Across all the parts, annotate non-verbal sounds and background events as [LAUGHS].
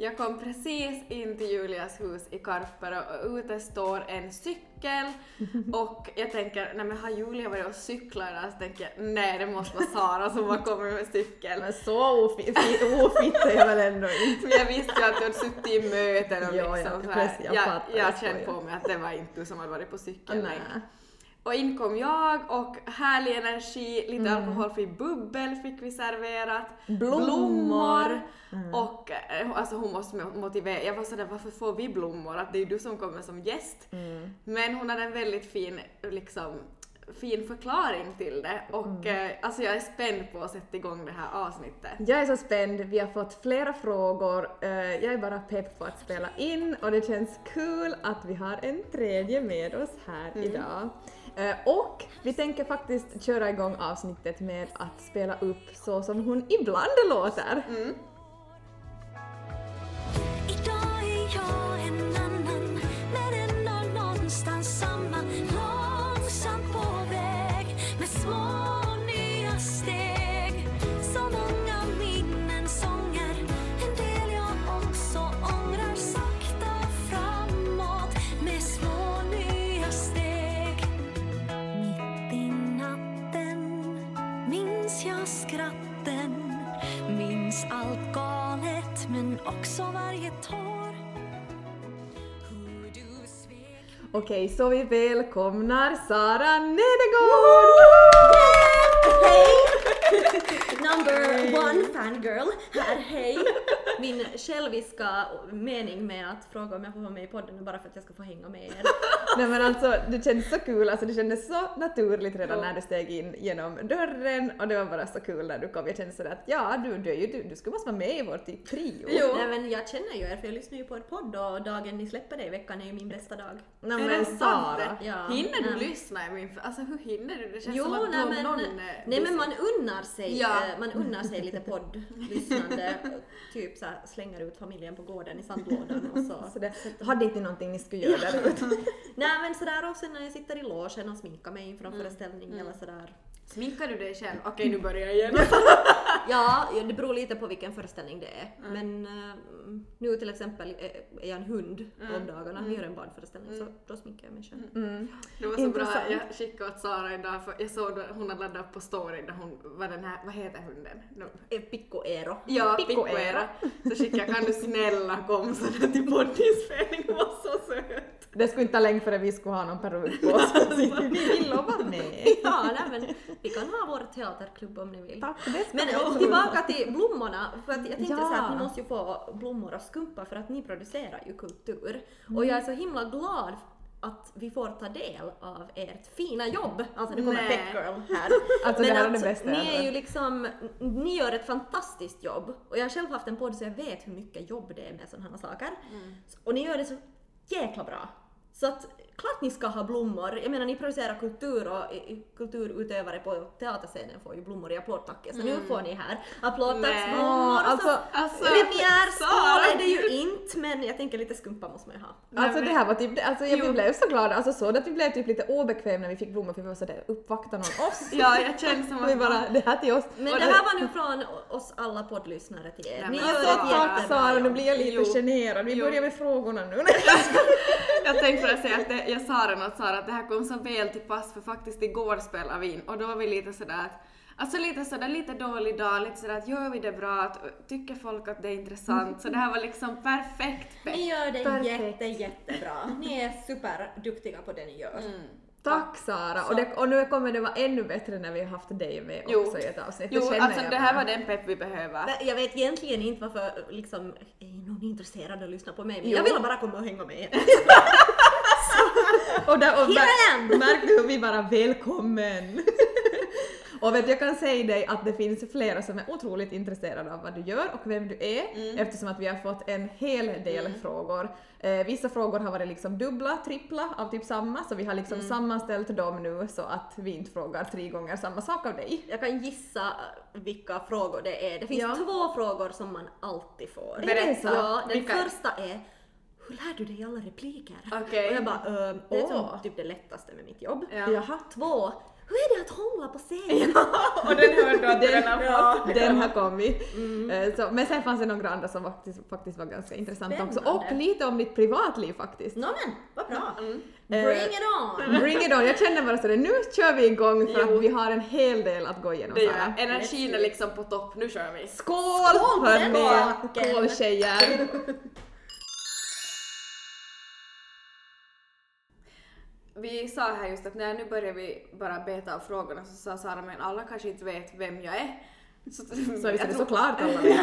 Jag kom precis in till Julias hus i Karpero och ute står en cykel [LAUGHS] och jag tänker, nej men har Julia varit och cyklat idag? Så tänker jag, nej det måste vara Sara som har kommit med cykel. Men så ofitt är jag väl ändå inte. Men jag visste ju att du hade suttit i möten och Ja, ja, liksom så precis, här. jag Jag, jag, jag kände på mig att det var inte du som hade varit på cykelväg. Nej. Och in kom jag och härlig energi, lite Mm. alkoholfri bubbel fick vi serverat. Blommor. blommor. Mm. Och eh, alltså hon måste mo- motivera, jag var sådär varför får vi blommor? Att det är ju du som kommer som gäst. Mm. Men hon hade en väldigt fin, liksom, fin förklaring till det och Mm. eh, alltså jag är spänd på att sätta igång det här avsnittet. Jag är så spänd, vi har fått flera frågor, eh, jag är bara pepp på att spela in och det känns kul att vi har en tredje med oss här Mm. idag. Eh, Och vi tänker faktiskt köra igång avsnittet med att spela upp så som hon ibland låter. Mm. Långsamt på väg Med små också varje tår. Okej, så vi välkomnar Sara Nedegård! [LAUGHS] Number one fangirl här, hej! Min själviska mening med att fråga om jag får vara med i podden är bara för att jag ska få hänga med er. [LAUGHS] Nej men alltså det kändes så kul, alltså det kändes så naturligt redan när du steg in genom dörren och det var bara så kul när du kom. Jag kände sådär att ja, du, du, är ju, du, du skulle måste vara med i vår typ trio. Jo. Nej men jag känner ju er för jag lyssnar ju på er podd och dagen ni släpper det i veckan är ju min bästa dag. Nej men? Sara. Ja, Hinner du nej. lyssna i min... Alltså hur hinner du? Det känns Jo, som att nej men, någon... eh, nej men man unnar sig, Ja. eh, man unnar sig lite poddlyssnande, [LAUGHS] typ så här, slänger ut familjen på gården i sandlådan och så. [LAUGHS] Så det, hade inte ni någonting ni skulle göra där ute? [LAUGHS] Nej men sådär och sen när jag sitter i logen och sminkar mig inför en Mm. föreställning eller sådär. Sminkar du dig själv? Okej nu börjar jag igen. [LAUGHS] [LAUGHS] Ja, det beror lite på vilken föreställning det är. Mm. Men eh, nu till exempel är jag en hund Mm. om dagarna, vi gör en barnföreställning så då sminkar jag mig själv. Mm. Det var så Intressant. bra, jag skickade åt Sara idag för jag såg då, hon hade laddat upp på story där hon var den här, vad heter hunden? No. Eh, Picco Ero. Ja, Pico Picoera. Så skickade jag, kan du snälla kom sådär till poddinspelning, hon var så söt. Det skulle inte ta länge före vi skulle ha någon peruk på oss. vi vill vara med. [LAUGHS] Ja, nej, men vi kan ha vår teaterklubb om ni vill. Tack, det ska Men vi. Tillbaka till blommorna, för att jag tänkte Ja. så här att ni måste ju få blommor och skumpa för att ni producerar ju kultur. Och Mm. jag är så himla glad att vi får ta del av ert fina jobb. Alltså nu kommer. Pet Girl här. [LAUGHS] Alltså, det Men här är att det bästa ni är ju liksom, ni gör ett fantastiskt jobb. Och jag har själv haft en podd så jag vet hur mycket jobb det är med sådana här saker. Mm. Och ni gör det så jäkla bra. Så att klart ni ska ha blommor. Jag menar ni producerar kultur och i- kulturutövare på teaterscenen får ju blommor i applådtacket. Så nu får ni här applådtacksblommor. Alltså, Alltså, Premiärskål är det ju inte men jag tänker lite skumpa måste man ju ha. Alltså det här var typ, alltså jag Jo. blev så glad, alltså så att vi blev typ lite obekväm när vi fick blommor för vi var sådär uppvakta någon oss. Ja, jag kände som [LAUGHS] Och vi att... bara, det här till oss. Men det det- här var nu från oss alla poddlyssnare till er. Ni Alltså tack Sara, nu blir jag lite Jo. generad. Vi Jo. börjar med frågorna nu. [LAUGHS] Jag tänkte bara säga att det, jag sa det åt Sara att det här kom så väl till pass för faktiskt igår spelade vi in och då var vi lite sådär att Alltså lite sådär, lite dålig dag, lite sådär att gör vi det bra, att, tycker folk att det är intressant? Så det här var liksom perfekt pepp. Ni gör det Perfekt. jätte, jättebra. Ni är superduktiga på det ni gör. Mm. Tack Sara! Och, det, och nu kommer det vara ännu bättre när vi har haft dig med Jo. också i ett avsnitt. Jo, det alltså det här bara. var den pepp vi behöver. Jag vet egentligen inte varför liksom, är någon intresserad av att lyssna på mig, men Jo. jag ville bara komma och hänga med. [LAUGHS] Och, där, och Here I am! märk nu hur vi bara välkommen! [LAUGHS] och vet, jag kan säga dig att det finns flera som är otroligt intresserade av vad du gör och vem du är Mm. eftersom att vi har fått en hel del frågor. Eh, vissa frågor har varit liksom dubbla, trippla av typ samma så vi har liksom Mm. sammanställt dem nu så att vi inte frågar tre gånger samma sak av dig. Jag kan gissa vilka frågor det är. Det finns Ja. två frågor som man alltid får. Så? Ja, den Vilka? första är hur lär du dig alla repliker? Okej. Och jag bara, "Ehm, det är typ det lättaste med mitt jobb. Ja. Jaha. Två, hur är det att hångla på scen? Och den hörde du att du redan har fått. Den har kommit. Eh, Så, men sen fanns det några andra som faktiskt, faktiskt var ganska intressanta också. Och lite om ditt privatliv faktiskt. Nå men, vad bra. Mm. Bring it on! Bring it on! Jag känner bara sådär, nu kör vi igång för Jo. att vi har en hel del att gå igenom Det gör jag. Energin är liksom på topp, nu kör vi. Skål! Skål, hörni! Skål tjejer! Vi sa här just att när nu börjar vi bara beta av frågorna så sa Sara men alla kanske inte vet vem jag är. Så, Så visst är det såklart alla [LAUGHS] vet.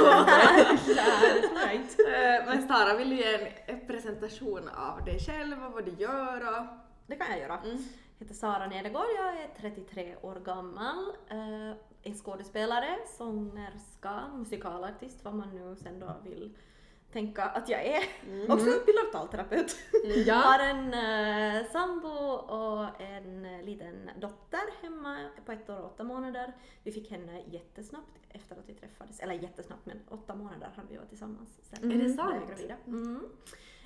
Eh, Men Sara vill ju ge en presentation av dig själv och vad du gör och... Det kan jag göra. Mm. Jag heter Sara Nedergård, jag är 33 år gammal, eh, är skådespelare, sångerska, musikalartist, vad man nu sen då vill tänka att jag är. Också utbildad talterapeut. Ja. Har en eh, sambo och en eh, liten dotter hemma på ett år och åtta månader. Vi fick henne jättesnabbt efter att vi träffades, eller jättesnabbt men åtta månader hade vi varit tillsammans sen. Är det sant? Mm.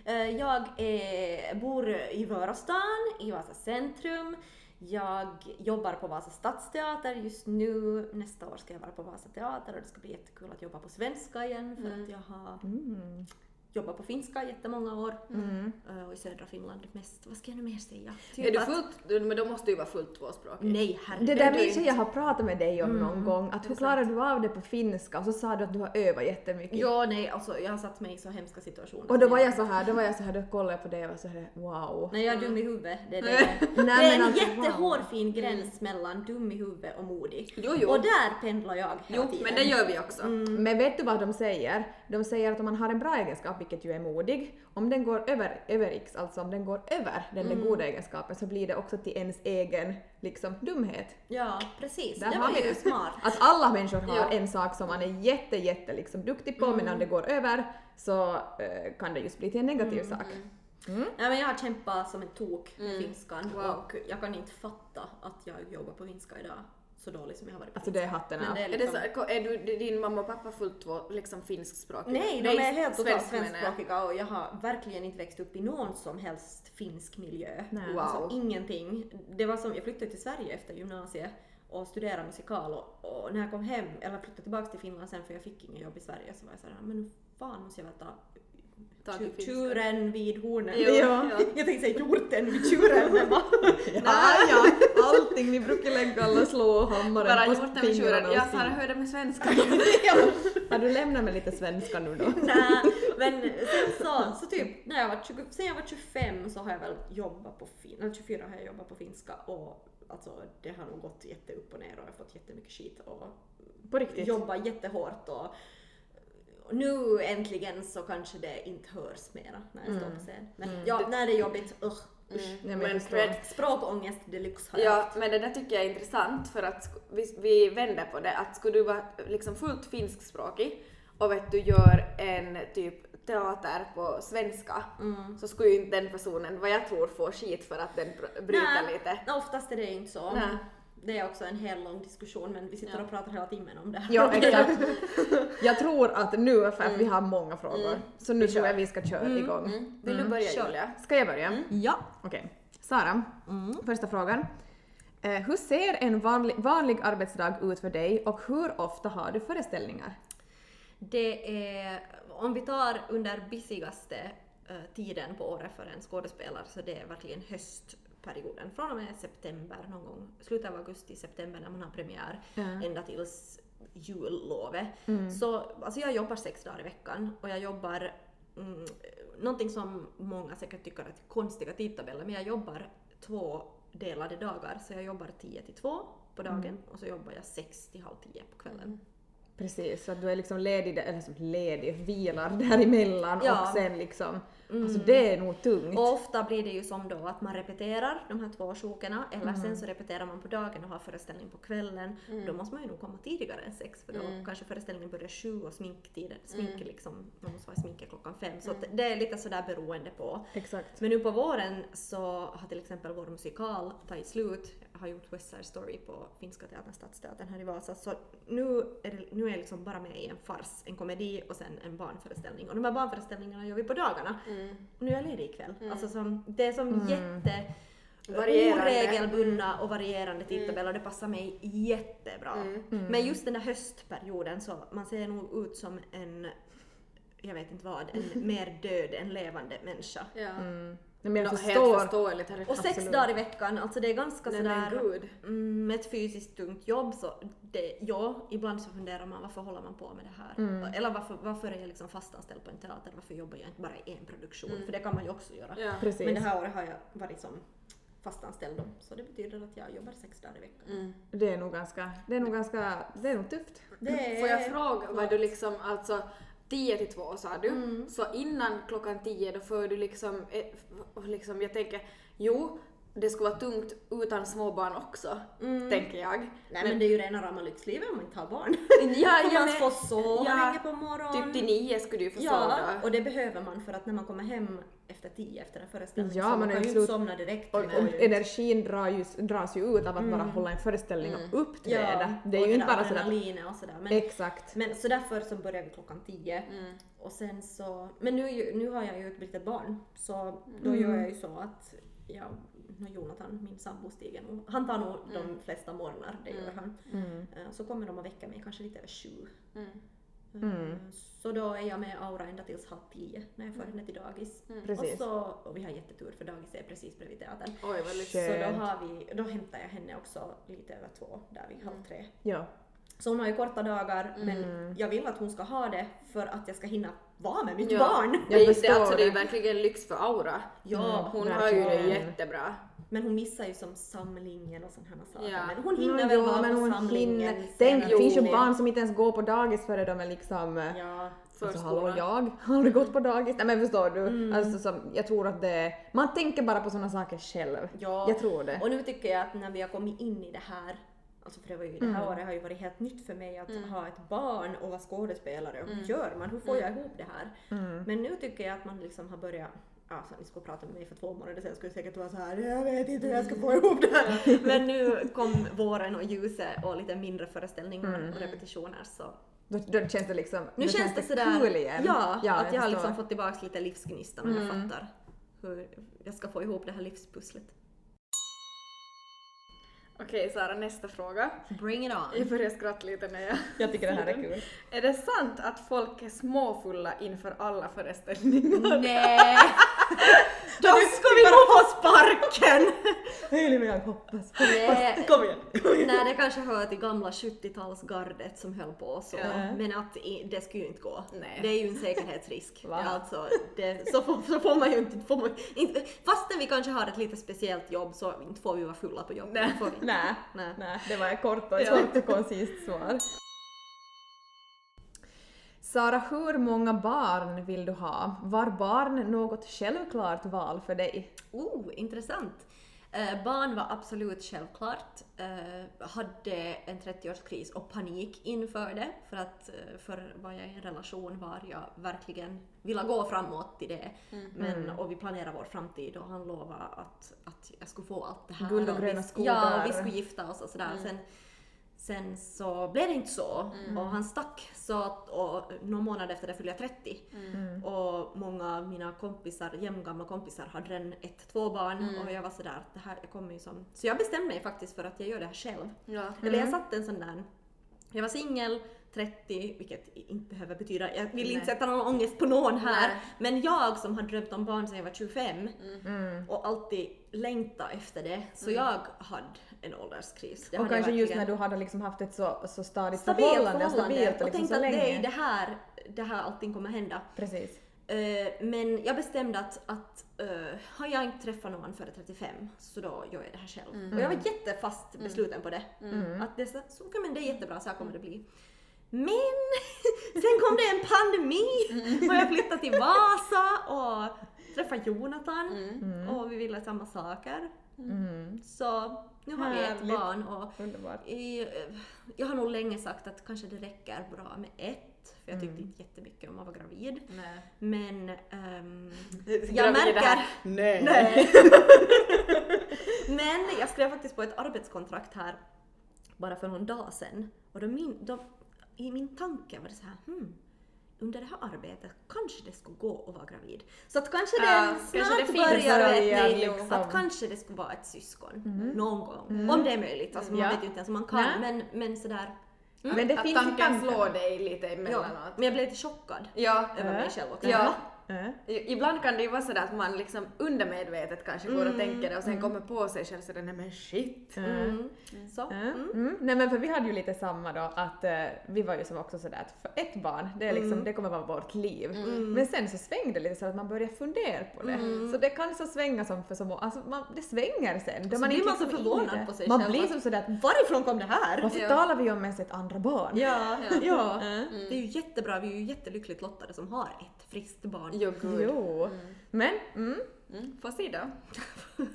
Eh, Jag är, bor i Vörastan, i Vasa centrum. Jag jobbar på Vasa stadsteater just nu. Nästa år ska jag vara på Vasa teater och det ska bli jättekul att jobba på svenska igen för att jag har Mm. Jobbat på finska jättemånga år. Mm. Eh, Och i södra Finland mest. Vad ska jag nu mer säga? Är du fullt, men då måste ju vara fullt tvåspråkig. Nej, herregud. Det där minns jag jag har pratat med dig om någon gång, att hur klarar du av det på finska? Och så sa du att du har övat jättemycket. Ja, nej, alltså jag har satt mig i så hemska situationer. Och då var jag så här, då var jag så här, då kollade jag på dig och var så här, wow. Nej, jag är dum i huvudet. Det är, det. Nej, det är en alltså, jättehårfin gräns mellan dum i huvudet och modig. Jo, jo. Och där pendlar jag hela Jo, tiden. men det gör vi också. Men vet du vad de säger? De säger att om man har en bra egenskap, vilket ju är modig, om den går över, över x, alltså om den går över den där goda egenskapen så blir det också till ens egen liksom dumhet. Ja, precis. Där det har var vi ju smart. Att alla människor har Ja. en sak som man är jätte, jätte liksom duktig på men när det går över så eh, kan det just bli till en negativ sak. Nej, men jag har kämpat som en tok med Mm. finskan Wow. och jag kan inte fatta att jag jobbar på finska idag så dåligt som jag har varit på Alltså det är hatten Men av. det är Är, det liksom... så, är du, din mamma och pappa fullt två, liksom finskspråkiga? Nej, de är helt totalt svenskspråkiga och jag har verkligen inte växt upp i någon som helst finsk miljö. Nej. Wow. Alltså ingenting. Det var som, jag flyttade till Sverige efter gymnasiet och studerade musikal och, och när jag kom hem, eller flyttade tillbaka till Finland sen för jag fick ingen jobb i Sverige så var jag såhär, men nu fan måste jag väl ta Finska. tjuren vid hornen. Jo, Ja. ja. Jag tänkte säga hjorten vid tjuren men? [LAUGHS] Ja, ja, allting. Ni brukar lägga alla slå hammaren Bara på med fingrarna tjuren. och Ja, sting. Sara hörde med svenska. [LAUGHS] Har du lämnat med lite svenska nu då? [LAUGHS] Nej, men sen så, så typ när jag var 20, sen jag var 25 så har jag väl jobbat på fin, eller 24 har jag jobbat på finska och alltså det har nog gått jätte upp och ner och jag har fått jättemycket skit och På riktigt? jobbat jättehårt och och nu äntligen så kanske det inte hörs mera när jag står på scen. Men ja, när det är jobbigt, usch. Mm. Nej, men Men. Fred, Språkångest deluxe har jag Ja, haft. men det där tycker jag är intressant för att vi, vi vänder på det att skulle du vara liksom fullt finskspråkig och vet du gör en typ teater på svenska Mm. så skulle ju inte den personen, vad jag tror, få skit för att den br- bryter Nej, lite. Oftast är det inte så. Nej. Det är också en hel lång diskussion men vi sitter Ja. och pratar hela timmen om det. Ja, exakt. [LAUGHS] Jag tror att nu, för att vi har många frågor, Mm. så nu Vi tror jag vi ska köra igång. Mm. Vill du börja Kör. Julia? Ska jag börja? Ja. Okej. Sara, första frågan. Eh, hur ser en vanlig, vanlig arbetsdag ut för dig och hur ofta har du föreställningar? Det är, om vi tar under busigaste eh, tiden på året för en skådespelare så det är verkligen höstperioden. Från och med september någon gång, slutet av augusti, september när man har premiär, Ja. ända tills jullovet. Mm. Så alltså jag jobbar sex dagar i veckan och jag jobbar mm, någonting som många säkert tycker är konstiga tidtabeller, men jag jobbar två delade dagar. Så jag jobbar 10 till 2 på dagen Mm. och så jobbar jag 6 till halv 10 på kvällen. Precis, så att du är liksom ledig, eller som ledig, vilar [LAUGHS] däremellan Ja. och sen liksom, alltså det är nog tungt. Och ofta blir det ju som då att man repeterar de här två sjokerna eller sen så repeterar man på dagen och har föreställning på kvällen. Då måste man ju nog komma tidigare än sex för då kanske föreställningen börjar sju och sminktiden, smink liksom, man måste vara i sminket klockan fem. Så att det är lite sådär beroende på. Exakt. Men nu på våren så har till exempel vår musikal tagit slut. Har gjort West Side Story på Finska teatern, Stadsteatern här i Vasa. Så nu är, det, nu är jag liksom bara med i en fars, en komedi och sen en barnföreställning. Och de här barnföreställningarna gör vi på dagarna. Och nu är jag ledig ikväll. Alltså som, det är som jätte Varierande. oregelbundna och varierande tidtabeller. Det passar mig jättebra. Men just den där höstperioden så man ser nog ut som en, jag vet inte vad, en mer död än levande människa. Ja. Men jag Nå, förstår. Helt förståelig. herregud. Och sex Absolut. dagar i veckan, alltså det är ganska Nej, sådär gud. mm, med ett fysiskt tungt jobb så det, ja, ibland så funderar man varför håller man på med det här? Eller varför, varför är jag liksom fastanställd på en teater? Varför jobbar jag inte bara i en produktion? För det kan man ju också göra. Ja. Men det här året har jag varit som fastanställd då, så det betyder att jag jobbar sex dagar i veckan. Mm. Det är nog ganska, det är nog ganska, det är nog tufft. Det är Får jag fråga, var klart. du liksom alltså 10 till 2 sa du, Mm. så innan klockan 10 då får du liksom, eh, liksom jag tänker, jo, det skulle vara tungt utan småbarn också, tänker jag. Mm. Nej men, det är ju rena rama lyxlivet om man inte har barn. ja, [LAUGHS] Får ja, man men- få sova ja, länge på morgonen. Typ till 9 skulle du ju få Ja, sova. och det behöver man för att när man kommer hem efter tio efter en föreställning Ja, så man man kan ju inte somna direkt. Och, och energin drar ju, dras ju ut av att bara hålla en föreställning och uppträda. det är och ju inte bara sådär... och sådär. Men, Exakt. men så därför så börjar vi klockan tio. Mm. Och sen så, men nu, nu har jag ju ett litet barn så då Mm. gör jag ju så att när Jonathan, min sambo, stiger nog, han tar nog de flesta morgnar, det gör han. Mm. Eh, Så kommer de att väcka mig kanske lite över sju. Mm. Mm. Eh, Så då är jag med Aura ända tills halv tio när jag får henne till dagis. Och, så, och vi har jättetur för dagis är precis bredvid teatern. Oj vad. Så då, har vi, då hämtar jag henne också lite över två, där vid halv tre. Ja. Så hon har ju korta dagar Mm. men jag vill att hon ska ha det för att jag ska hinna vara med mitt Ja. barn. Jag det, alltså, det är ju verkligen lyx för Aura. Ja, Hon har ju det jättebra. men hon missar ju som samlingen och sådana här saker. Ja. Men hon hinner Nå, väl vara men på hon samlingen. hinner- Tänk, det finns ju barn som inte ens går på dagis före de är liksom... eh, Ja. Alltså Förskolan. hallå, jag har aldrig gått på dagis. Nej men förstår du? Mm. Alltså, som, jag tror att det... Man tänker bara på sådana saker själv. Ja. Jag tror det. Och nu tycker jag att när vi har kommit in i det här, alltså för det, var ju, det här Mm. året har ju varit helt nytt för mig att ha ett barn och vara skådespelare och hur gör man? Hur får jag ihop det här? Mm. Men nu tycker jag att man liksom har börjat Alltså, ni skulle prata med mig för två månader sedan skulle jag säkert vara så här. jag vet inte hur jag ska få ihop det här. [LAUGHS] Men nu kom våren och ljuset och lite mindre föreställningar och repetitioner så Då, då känns det liksom... nu då känns det sådär, kul igen. ja, att jag har förstår. Mm. liksom fått tillbaks lite livsgnistan och jag fattar hur jag ska få ihop det här livspusslet. Okej Sara, nästa fråga. Bring it on! Jag börjar skratta lite när jag [LAUGHS] Jag tycker det här är kul. [LAUGHS] Är det sant att folk är småfulla inför alla föreställningar? Nej! [LAUGHS] Då ska vi nog få sparken! Hej jag hoppas. Nej, Kom igen! nej, det kanske hör till gamla 70-talsgardet som höll på så. Ja. Men att det skulle ju inte gå. Nej. Det är ju en säkerhetsrisk. Va? Alltså, det, så, får, så får man ju inte, får man, inte... Fastän vi kanske har ett lite speciellt jobb så inte får vi vara fulla på jobbet. Nej. Nej, Nej. nej, det var ett kort och, kort och koncist svar. Sara, hur många barn vill du ha? Var barn något självklart val för dig? Oh, intressant. Eh, barn var absolut självklart. Eh, hade en 30-årskris och panik inför det. För att eh, för var jag i en relation var jag verkligen ville gå framåt till det. Men, och vi planerade vår framtid och han lovade att, att jag skulle få allt det här. Guld och gröna Ja, skogar. vi skulle gifta oss och sådär. Sen, sen så blev det inte så och han stack. Så att, och någon månad efter det fyllde jag 30. Och många av mina kompisar, jämngamla kompisar hade redan ett, två barn och jag var sådär att det här jag kommer ju som... Så jag bestämde mig faktiskt för att jag gör det här själv. Ja. Eller jag satte en sån där... Jag var singel, 30, vilket inte behöver betyda, jag vill inte Nej. sätta någon ångest på någon här, Nej. men jag som har drömt om barn sedan jag var 25 Mm. och alltid längtat efter det, så jag hade en ålderskris. Det Och kanske just när du hade liksom haft ett så, så stadigt stabilt förhållande och stabilt och och liksom tänkte så att det är det här, det här allting kommer hända. Precis. Eh, men jag bestämde att, att eh, har jag inte träffat någon före 35 så då gör jag det här själv. Och jag var jättefast besluten på det. Att det, så, men det är jättebra, så här kommer det bli. Men [LAUGHS] sen kom det en pandemi och jag flyttade till Vasa och träffade Jonathan och vi ville samma saker. Mm. Så nu har vi ett Härligt. barn och Underbart. i, jag har nog länge sagt att kanske det räcker bra med ett, för jag Mm. tyckte inte jättemycket om att vara gravid. Nej. Men [LAUGHS] Gravid jag märker... Nej. Nej. [LAUGHS] Men jag skrev faktiskt på ett arbetskontrakt här bara för någon dag sedan och då min, då, i min tanke var det så här, hmm, under det här arbetet kanske det skulle gå att vara gravid. Så att kanske Ja, det kanske snart det finns börjar börjar vet ni, liksom. att kanske det skulle vara ett syskon någon gång. Om det är möjligt, alltså man Ja. vet ju inte ens om man kan Nej. men, men sådär. Men det att finns tanken slår dig lite Ja. emellanåt. Men jag blev lite chockad Ja. över mig själv också. Ja. I- Ibland kan det ju vara sådär att man liksom undermedvetet kanske går och tänker det och sen kommer på sig själv sådär nej men shit. Mm. Så. Ja. Mm. Mm. Nej men för vi hade ju lite samma då att eh, vi var ju som också sådär att för ett barn, det, är liksom, Mm. det kommer vara vårt liv. Men sen så svängde det lite så att man började fundera på det. Så det kan så svänga som för så många, alltså man, det svänger sen. Då Så blir inte man så liksom förvånad på sig Man själv. blir att- som sådär att Varifrån kom det här? varför Ja. talar vi om ens ett andra barn? Ja, ja. Äh. det är ju jättebra, vi är ju jättelyckligt lottade som har ett friskt barn. Jo gud. Jo. Men, mm, Mm, får se då. [LAUGHS]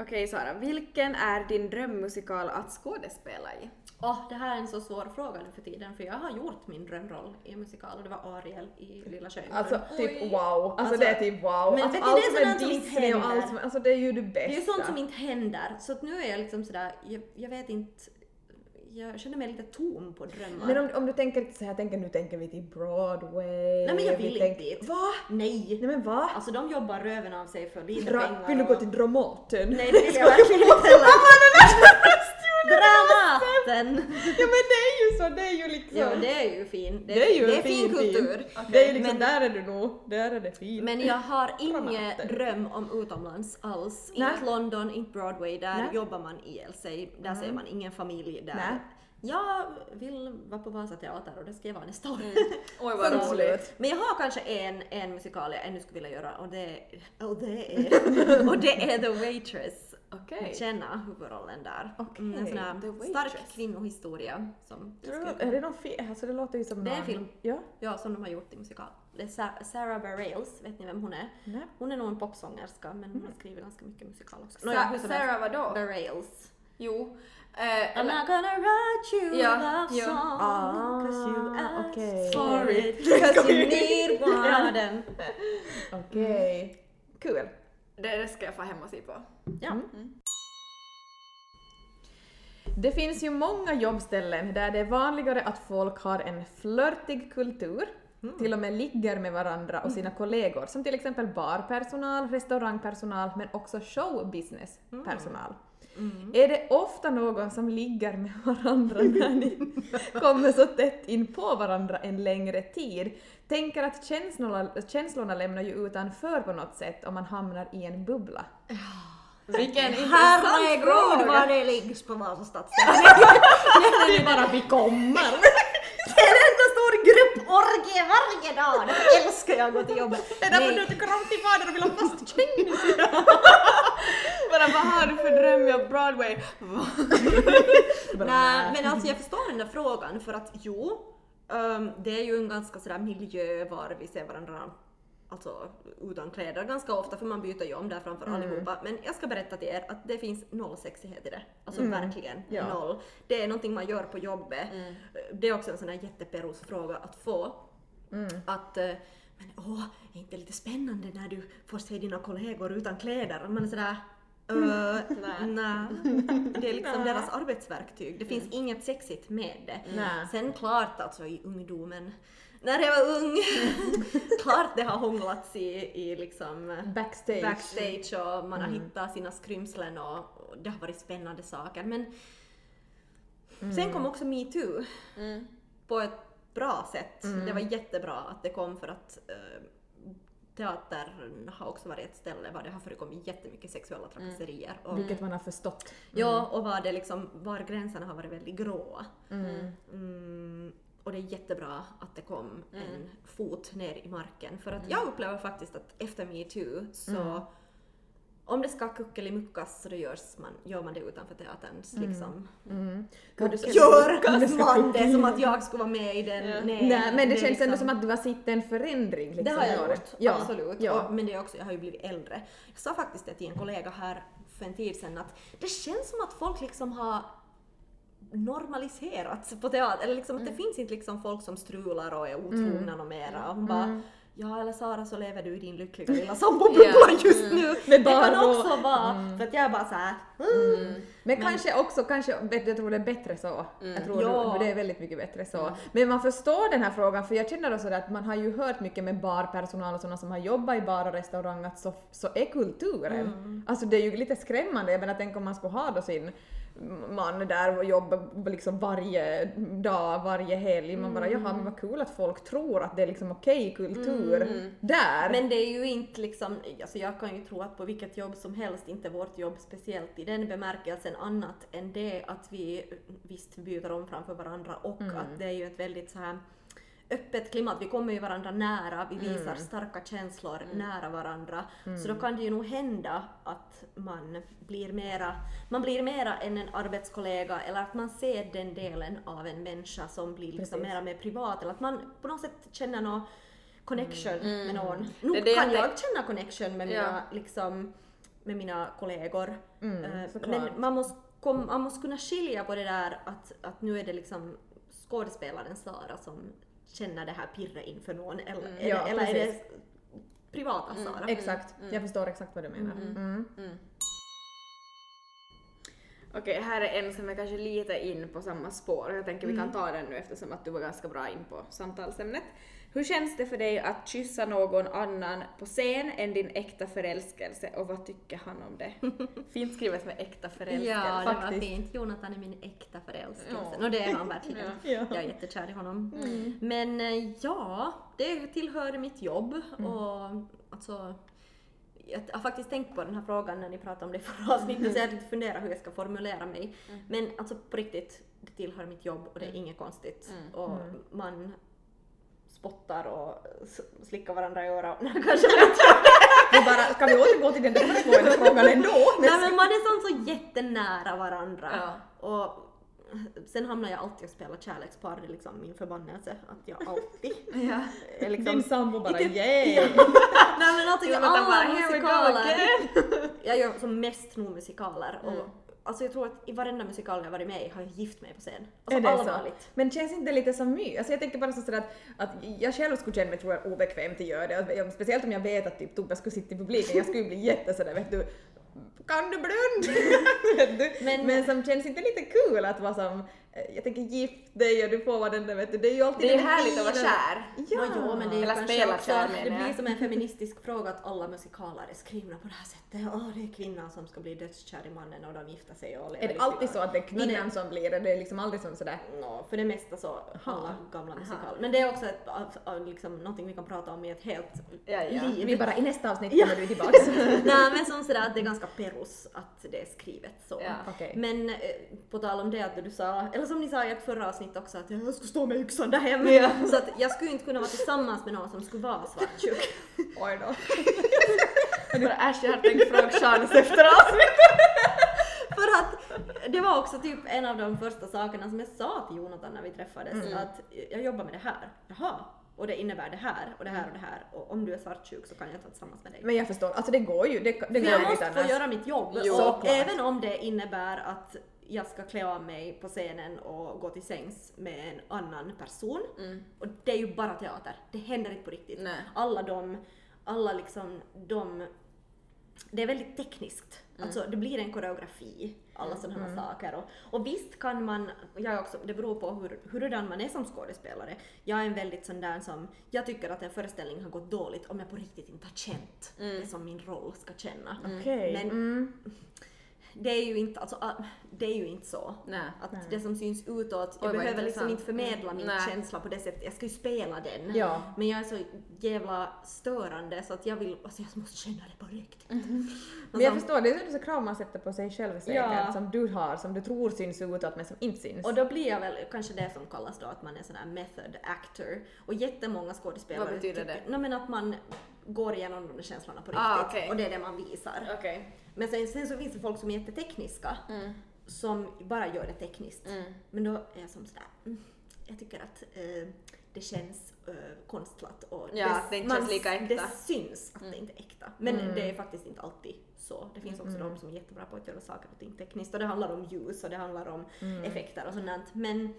Okej Sara, vilken är din drömmusikal att skådespela i? Åh, det här är en så svår fråga nu för tiden för jag har gjort min drömroll i en musikal och det var Ariel i Lilla Sjöjungfrun. alltså typ wow. Alltså, Alltså, det är typ wow. men alltså, allt det är som är som inte och händer. allt som, alltså det är ju det bästa. det är ju sånt som inte händer så att nu är jag liksom sådär, jag, jag vet inte, jag känner mig lite tom på drömmar. Men om, om du tänker så här, tänker, nu tänker vi till Broadway. Nej men jag vi vill tänker- inte dit. Va? Nej! Nej men va? Alltså de jobbar röven av sig för lite Dra, pengar. vill du gå till Dramaten? Nej [LAUGHS] det vill jag verkligen inte heller. [LAUGHS] Dramaten! [LAUGHS] ja men det är ju så, det är ju liksom. Ja det är ju fin, det är, Det är ju det en är fin, fin kultur. fin. Det är ju liksom, Men- där är du nog, där är det fint. Men jag har [LAUGHS] ingen dröm om utomlands alls. Inte London, inte Broadway, där Nej. jobbar man i LA, där ser man ingen familj där. Nej. Jag vill vara på Vasa teater och det ska jag vara nästa år. [LAUGHS] Oj vad roligt. Men jag har kanske en, en musikal jag ännu skulle vilja göra och det, och det, är, och det är The Waitress. Okej. Känna huvudrollen där. Okej, Mm, en sån här Waitress. stark kvinnohistoria som Tror Är det någon film? Alltså det låter ju som Det är en film. Ja. Ja, som de har gjort i musikal. Det är Sa- Sarah Bareilles, vet ni vem hon är? Nej. Hon är nog en popsångerska men hon har skrivit ganska mycket musikal också. Sa- helst. Sarah vadå? Bareilles. Jo. Eh, I'm not gonna write you Ja, a love ja. song Ah, cause you asked okej. for it [LAUGHS] cause you need [LAUGHS] one. Ja, den. Okej. Kul. Det, det ska jag få hem och se på. Ja. Det finns ju många jobbställen där det är vanligare att folk har en flörtig kultur, till och med ligger med varandra och sina kollegor, som till exempel barpersonal, restaurangpersonal men också showbusinesspersonal. Är det ofta någon som ligger med varandra när ni [LAUGHS] kommer så tätt in på varandra en längre tid? Tänker att känslorna, känslorna lämnar ju utanför på något sätt om man hamnar i en bubbla. Vilken intressant Herregud fråga! vad det liggs på Vasa stadsdel. [LAUGHS] Det är bara vi kommer! Det är en enda stor grupporgie varje dag. Därför älskar jag att gå till jobbet. Det är därför du tycker om till fader och vill ha fast känning. [LAUGHS] Bara vad har du för dröm av Broadway? [LAUGHS] Nej, men alltså jag förstår den där frågan för att jo, ehm, det är ju en ganska sådär miljö var vi ser varandra alltså utan kläder ganska ofta för man byter ju om där framför allihopa. Men jag ska berätta till er att det finns noll sexighet i det. Alltså verkligen Ja. noll. Det är någonting man gör på jobbet. Det är också en sån här jätteperus fråga att få. Att eh, men åh, är inte lite spännande när du får se dina kollegor utan kläder? Man är sådär Uh, nej. [LAUGHS] Det är liksom deras arbetsverktyg. Det finns inget sexigt med det. Nej. Sen klart alltså i ungdomen, när jag var ung, [LAUGHS] klart det har hånglats i, i liksom Backstage. backstage och man har hittat sina skrymslen och, och det har varit spännande saker. Men sen kom också metoo Mm. på ett bra sätt. Det var jättebra att det kom för att eh, teatern har också varit ett ställe där det har förekommit jättemycket sexuella trakasserier. Och, Vilket man har förstått. Ja, och var, det liksom, var gränserna har varit väldigt gråa. Mm, och det är jättebra att det kom en fot ner i marken. För att jag upplever faktiskt att efter metoo så om det ska kuckelimuckas så då görs man, gör man det utanför teaterns liksom. Mm. Och det ska- gör man det som att jag skulle vara med i den? Nej, Nej, men det känns ändå liksom- som att du har sett en förändring. Liksom, det har jag gjort. Ja, absolut. Ja. Och, men det är också, jag har ju blivit äldre. Jag sa faktiskt det till en kollega här för en tid sedan att det känns som att folk liksom har normaliserats på teater. Eller liksom att det finns inte liksom folk som strular och är otrogna mm. mera. Och hon bara, ja eller Sara så lever du i din lyckliga [LAUGHS] lilla sambobubbla Ja. just nu. Det är Det kan också vara för att jag är bara såhär mm. Men, kanske också, kanske, jag tror det är bättre så. Jag tror Ja. det är väldigt mycket bättre så. Men man förstår den här frågan för jag känner också att man har ju hört mycket med barpersonal och sådana som har jobbat i bar och restaurang att så, så är kulturen. Alltså det är ju lite skrämmande, jag menar tänk om man skulle ha då sin man där och jobba liksom varje dag, varje helg. Man bara jaha men vad kul att folk tror att det är liksom okej kultur där. Men det är ju inte liksom, alltså jag kan ju tro att på vilket jobb som helst, inte vårt jobb speciellt i den bemärkelsen annat än det att vi visst byter om framför varandra och att det är ju ett väldigt så här öppet klimat, vi kommer ju varandra nära, vi visar starka känslor nära varandra. Så då kan det ju nog hända att man blir mera, man blir mera än en arbetskollega eller att man ser den delen av en människa som blir liksom Precis. mera mer privat eller att man på något sätt känner någon connection med någon. Det kan jag jag känna connection med mina, Ja. liksom, med mina kollegor. Mm, Eh, men man måste, man måste kunna skilja på det där att, att nu är det liksom skådespelaren Sara som känner det här pirret inför någon eller, eller, Ja, eller är det privata Sara? Exakt, jag förstår exakt vad du menar. Mm. Okej, här är en som är kanske lite in på samma spår. Jag tänker vi kan ta den nu eftersom att du var ganska bra in på samtalsämnet. Hur känns det för dig att kyssa någon annan på scen än din äkta förälskelse och vad tycker han om det? [LAUGHS] Fint skrivet med äkta förälskelse. Ja, det var faktiskt. fint. Jonathan är min äkta förälskelse. Ja. Nå det är han verkligen. Ja. Jag är jättekär i honom. Men eh, ja, det tillhör mitt jobb och alltså jag har faktiskt tänkt på den här frågan när ni pratade om det i förra avsnittet så jag hade funderat hur jag ska formulera mig. Men alltså på riktigt, det tillhör mitt jobb och det är inget konstigt. Och man spottar och slickar varandra i örat. [LAUGHS] Nej, kanske Vi bara, ska vi återgå till den där föregående frågan ändå? [LAUGHS] Nej men man är sån så jättenära varandra. Ja. Och sen hamnar jag alltid och spelar kärlekspar, det är liksom min förbannelse att jag alltid [LAUGHS] Ja. är liksom... Din sambo bara Typ- yay! Nej men alltså Jonathan alla bara, "Here we go musikaler. jag gör som mest nog musikaler och Mm. Alltså jag tror att i varenda musikal jag varit med i har jag gift mig på scen. Alltså Är det så? allvarligt. Men känns inte det lite som my? Alltså jag tänker bara sådär att, att jag själv skulle känna mig tror jag obekväm till att göra det. Speciellt om jag vet att typ Tobbe skulle sitta i publiken. Jag skulle bli jätte sådär vet du kan du blunda? [LAUGHS] Men, Men- som känns inte lite kul att vara som, jag tänker gift dig och du får vara den där vet du. Det är ju alltid Det är den härligt att vara kär. Ja. Nå, jo, men det är ju Eller spela också, kär, det menar jag. blir som en [LAUGHS] feministisk fråga att alla musikaler är skrivna på det här sättet. Åh, det är kvinnan som ska bli dödskär i mannen och de gifter sig och lever Är det alltid så att det är det- kvinnan som blir det? Det är liksom aldrig som sådär Nå, för det mesta så alla gamla musikaler. Men det är också ett, liksom, någonting vi kan prata om i ett helt Ja, ja. liv. vi bara i nästa avsnitt kommer du tillbaks. [LAUGHS] Nej men som sådär att det är ganska perus att det är skrivet så. Ja. Okej. Men eh, på tal om det att du sa, eller som ni sa i ett förra avsnitt också att jag ska stå med yxan där hemma. Så att jag skulle inte kunna vara tillsammans med någon som skulle vara svartsjuk. [LAUGHS] Oj då. [LAUGHS] Äsch, jag har tänkt fråga chans efter avsnittet. [LAUGHS] För att det var också typ en av de första sakerna som jag sa till Jonathan när vi träffades Mm. att jag jobbar med det här. Jaha. Och det innebär det här och det här och det här och om du är svartsjuk så kan jag inte vara tillsammans med dig. Men jag förstår, alltså det går ju. Det, det För går jag måste få göra mitt jobb. Jo, och såklart. även om det innebär att jag ska klä av mig på scenen och gå till sängs med en annan person. Och det är ju bara teater, det händer inte på riktigt. Nej. Alla de, alla liksom de, det är väldigt tekniskt. Alltså det blir en koreografi, alla sådana här saker. Och, och visst kan man, jag också, det beror på hur, hurudan man är som skådespelare. Jag är en väldigt sån där som, jag tycker att en föreställning har gått dåligt om jag på riktigt inte har känt det som min roll ska känna. Men Mm. Det är ju inte, alltså, ah, det är ju inte så. Nej. Att det som syns utåt, Oj, jag vad behöver liksom inte förmedla min Nej. känsla på det sättet, jag ska ju spela den. Ja. Men jag är så jävla störande så att jag vill, alltså jag måste känna det på riktigt. [LAUGHS] Men jag förstår, det är så krav man sätter på sig själv säkert, Ja. som du har, som du tror syns utåt men som inte syns. Och då blir jag väl kanske det som kallas då att man är sån här method actor. Och jättemånga skådespelare Vad betyder tycker- det? Nej men att man går igenom de känslorna på riktigt Ah, okej. och det är det man visar. Okej. Men sen, sen så finns det folk som är jättetekniska Mm. som bara gör det tekniskt. Mm. Men då är jag som sådär, mm, jag tycker att eh, det känns eh, konstlat och Ja, det äkta. det syns att det inte är äkta. Men det är faktiskt inte alltid så. Det finns också de som är jättebra på att göra saker och ting tekniskt och det handlar om ljus och det handlar om effekter och sånt. Men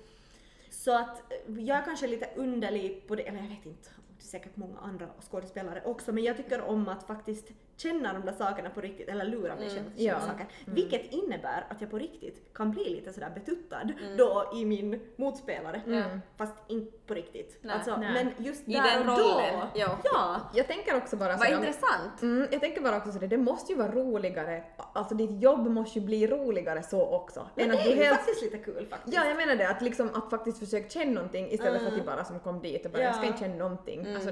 så att eh, jag är kanske lite underlig på det, eller jag vet inte, säkert många andra skådespelare också, men jag tycker om att faktiskt känna de där sakerna på riktigt, eller lura mig själv att känna Ja. saker. Vilket innebär att jag på riktigt kan bli lite sådär betuttad Mm. då i min motspelare. Mm. Fast inte på riktigt. Nej. alltså, Nej. Men just I där den och rollen, då. ja. ja. Jag tänker också bara Vad sådär- intressant. Mm, jag tänker bara också så det, måste ju vara roligare, alltså ditt jobb måste ju bli roligare så också. Men det är ju helt faktiskt lite kul faktiskt. Ja, jag menar det, att, liksom, att faktiskt försöka känna någonting istället för att Mm. du bara som kom dit och bara jag ska Ja. inte känna någonting. Alltså,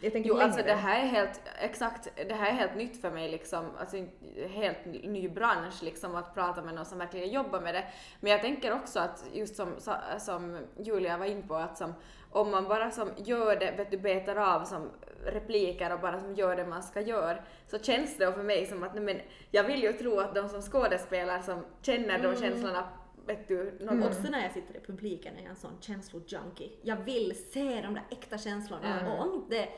jag tänker Jo, längre. alltså det här är helt, exakt, det här är helt nytt för mig liksom, alltså en helt ny bransch liksom att prata med någon som verkligen jobbar med det. Men jag tänker också att just som, som Julia var in på att som, om man bara som gör det, vet du, betar av som repliker och bara som gör det man ska göra, så känns det för mig som att nej, men jag vill ju tro att de som skådespelar som känner de känslorna, vet du, någon Också när jag sitter i publiken är jag en sån känslojunkie. Jag vill se de där äkta känslorna och om det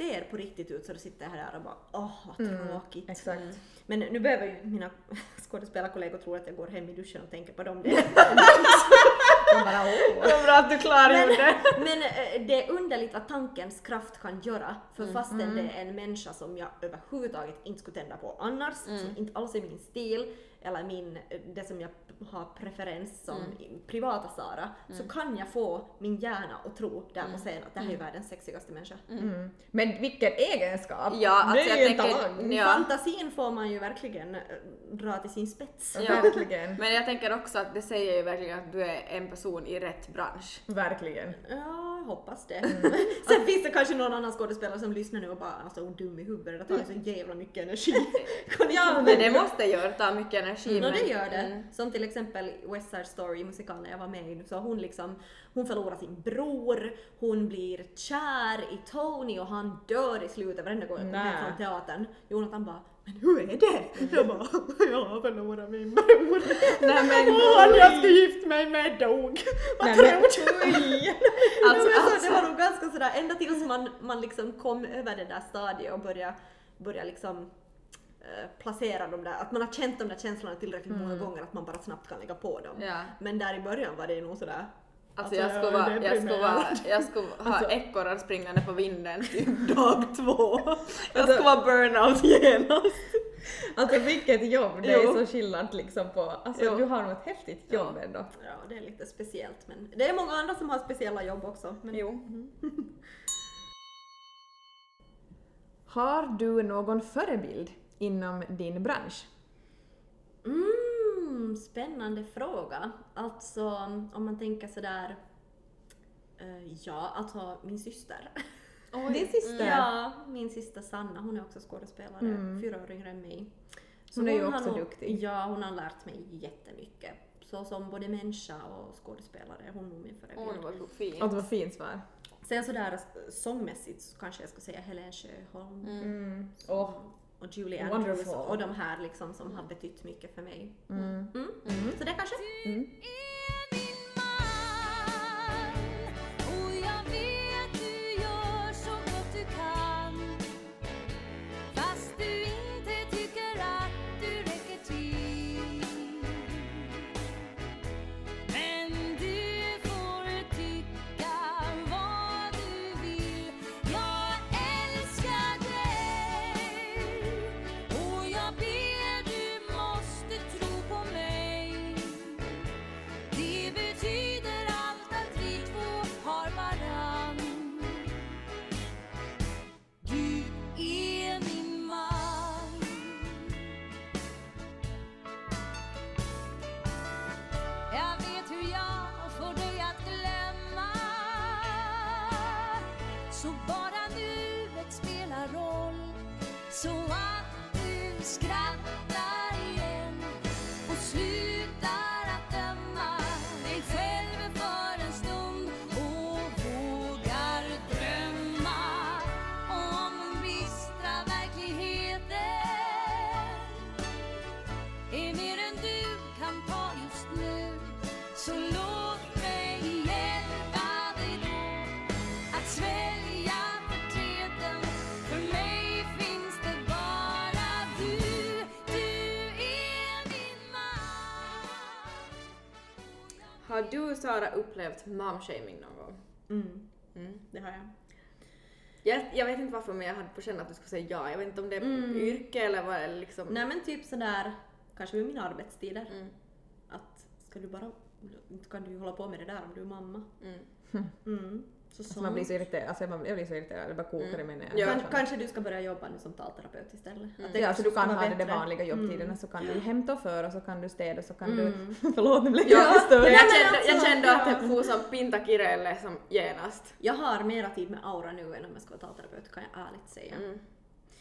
ser på riktigt ut så då sitter jag här och bara åh vad tråkigt. Exakt. Men nu behöver ju mina [LAUGHS] skådespelarkollegor tro att jag går hem i duschen och tänker på dem. [LAUGHS] Det. Man bara åh. Det bra att du klargjorde det. [LAUGHS] Men eh, det är underligt vad tankens kraft kan göra. För fastän det är en människa som jag överhuvudtaget inte skulle tända på annars, som inte alls är min stil, eller min, det som jag har preferens som i privata Sara, så kan jag få min hjärna att tro där på scen att det här är världens sexigaste människa. Mm. Men vilken egenskap! Ja, alltså det är jag ju en tänker- talang. Ja. Fantasin får man ju verkligen eh, dra till sin spets. Ja. [LAUGHS] Verkligen. Men jag tänker också att det säger ju verkligen att du är en person i rätt bransch. Verkligen. Ja, jag hoppas det. [LAUGHS] Sen finns det kanske någon annan skådespelare som lyssnar nu och bara alltså hon dum i huvudet, det tar så jävla mycket energi. [LAUGHS] Ja, Men det måste göra, ta mycket energi. Nå men- det gör det. Mm. Som till exempel West Side Story musikalen jag var med i, så hon liksom, hon förlorar sin bror, hon blir kär i Tony och han dör i slutet varenda gång jag kommer från teatern. Jonathan bara men hur är det? Jag bara, jag har förlorat min bror. Nej men [LAUGHS] Och han jag skulle gift mig med dog. Vad men- tråkigt. [LAUGHS] Alltså, alltså. Det var nog ganska sådär, ända tills man, man liksom kom över det där stadiet och började, började liksom placera de där, att man har känt de där känslorna tillräckligt många gånger att man bara snabbt kan lägga på dem. Ja. Men där i början var det nog sådär Alltså jag skulle, vara, jag skulle, vara, jag skulle ha Alltså- ekorrar springande på vinden typ [LAUGHS] dag två. Jag skulle vara burnout genast. Alltså vilket jobb, det är Jo. så skillnad liksom på, alltså Jo. du har nog ett häftigt jobb ändå. Ja, det är lite speciellt men det är många andra som har speciella jobb också. Men Jo. Har du någon förebild inom din bransch? Mm, spännande fråga. Alltså om man tänker sådär, eh, ja alltså min syster. Din syster? Ja, min syster Sanna, hon är också skådespelare, Mm. fyra år yngre än mig. Hon är ju har också nog- duktig. Ja, hon har lärt mig jättemycket. Så som både människa och skådespelare är hon nog min förebild. Oj vad fint. Och det var fint svar. Sen sådär eh, sångmässigt så kanske jag skulle säga Helen Sjöholm Mm. Åh. Och Julie Andrews Wonderful. och de här liksom som har betytt mycket för mig. Mm. Mm. Så det kanske? Så bara nuet spelar roll. Så att du skrattar. Har du Sara upplevt momshaming någon gång? Mm. Mm. Det har jag. Jag, jag vet inte varför men jag hade på känn att du skulle säga ja. Jag vet inte om det är yrke eller vad eller liksom... Nej men typ sådär, kanske med mina arbetstider. Mm. Att ska du bara, inte kan du ju hålla på med det där om du är mamma. Mm. Mm. Så Alltså man blir så irriterad, alltså man, jag blir så irriterad, det bara kokar i mig när jag Ja. Kan, kanske du ska börja jobba nu som talterapeut istället. Att det Ja, så du kan ha det de vanliga jobbtiderna så kan du hämta och föra så kan du städa så kan Mm. [LAUGHS] du... Förlåt nu blev Ja, jag störd. jag, men kände, jag alltså, kände att ja. det for som pinta kirelle som genast. Jag har mera tid med aura nu än om jag ska vara talterapeut kan jag ärligt säga.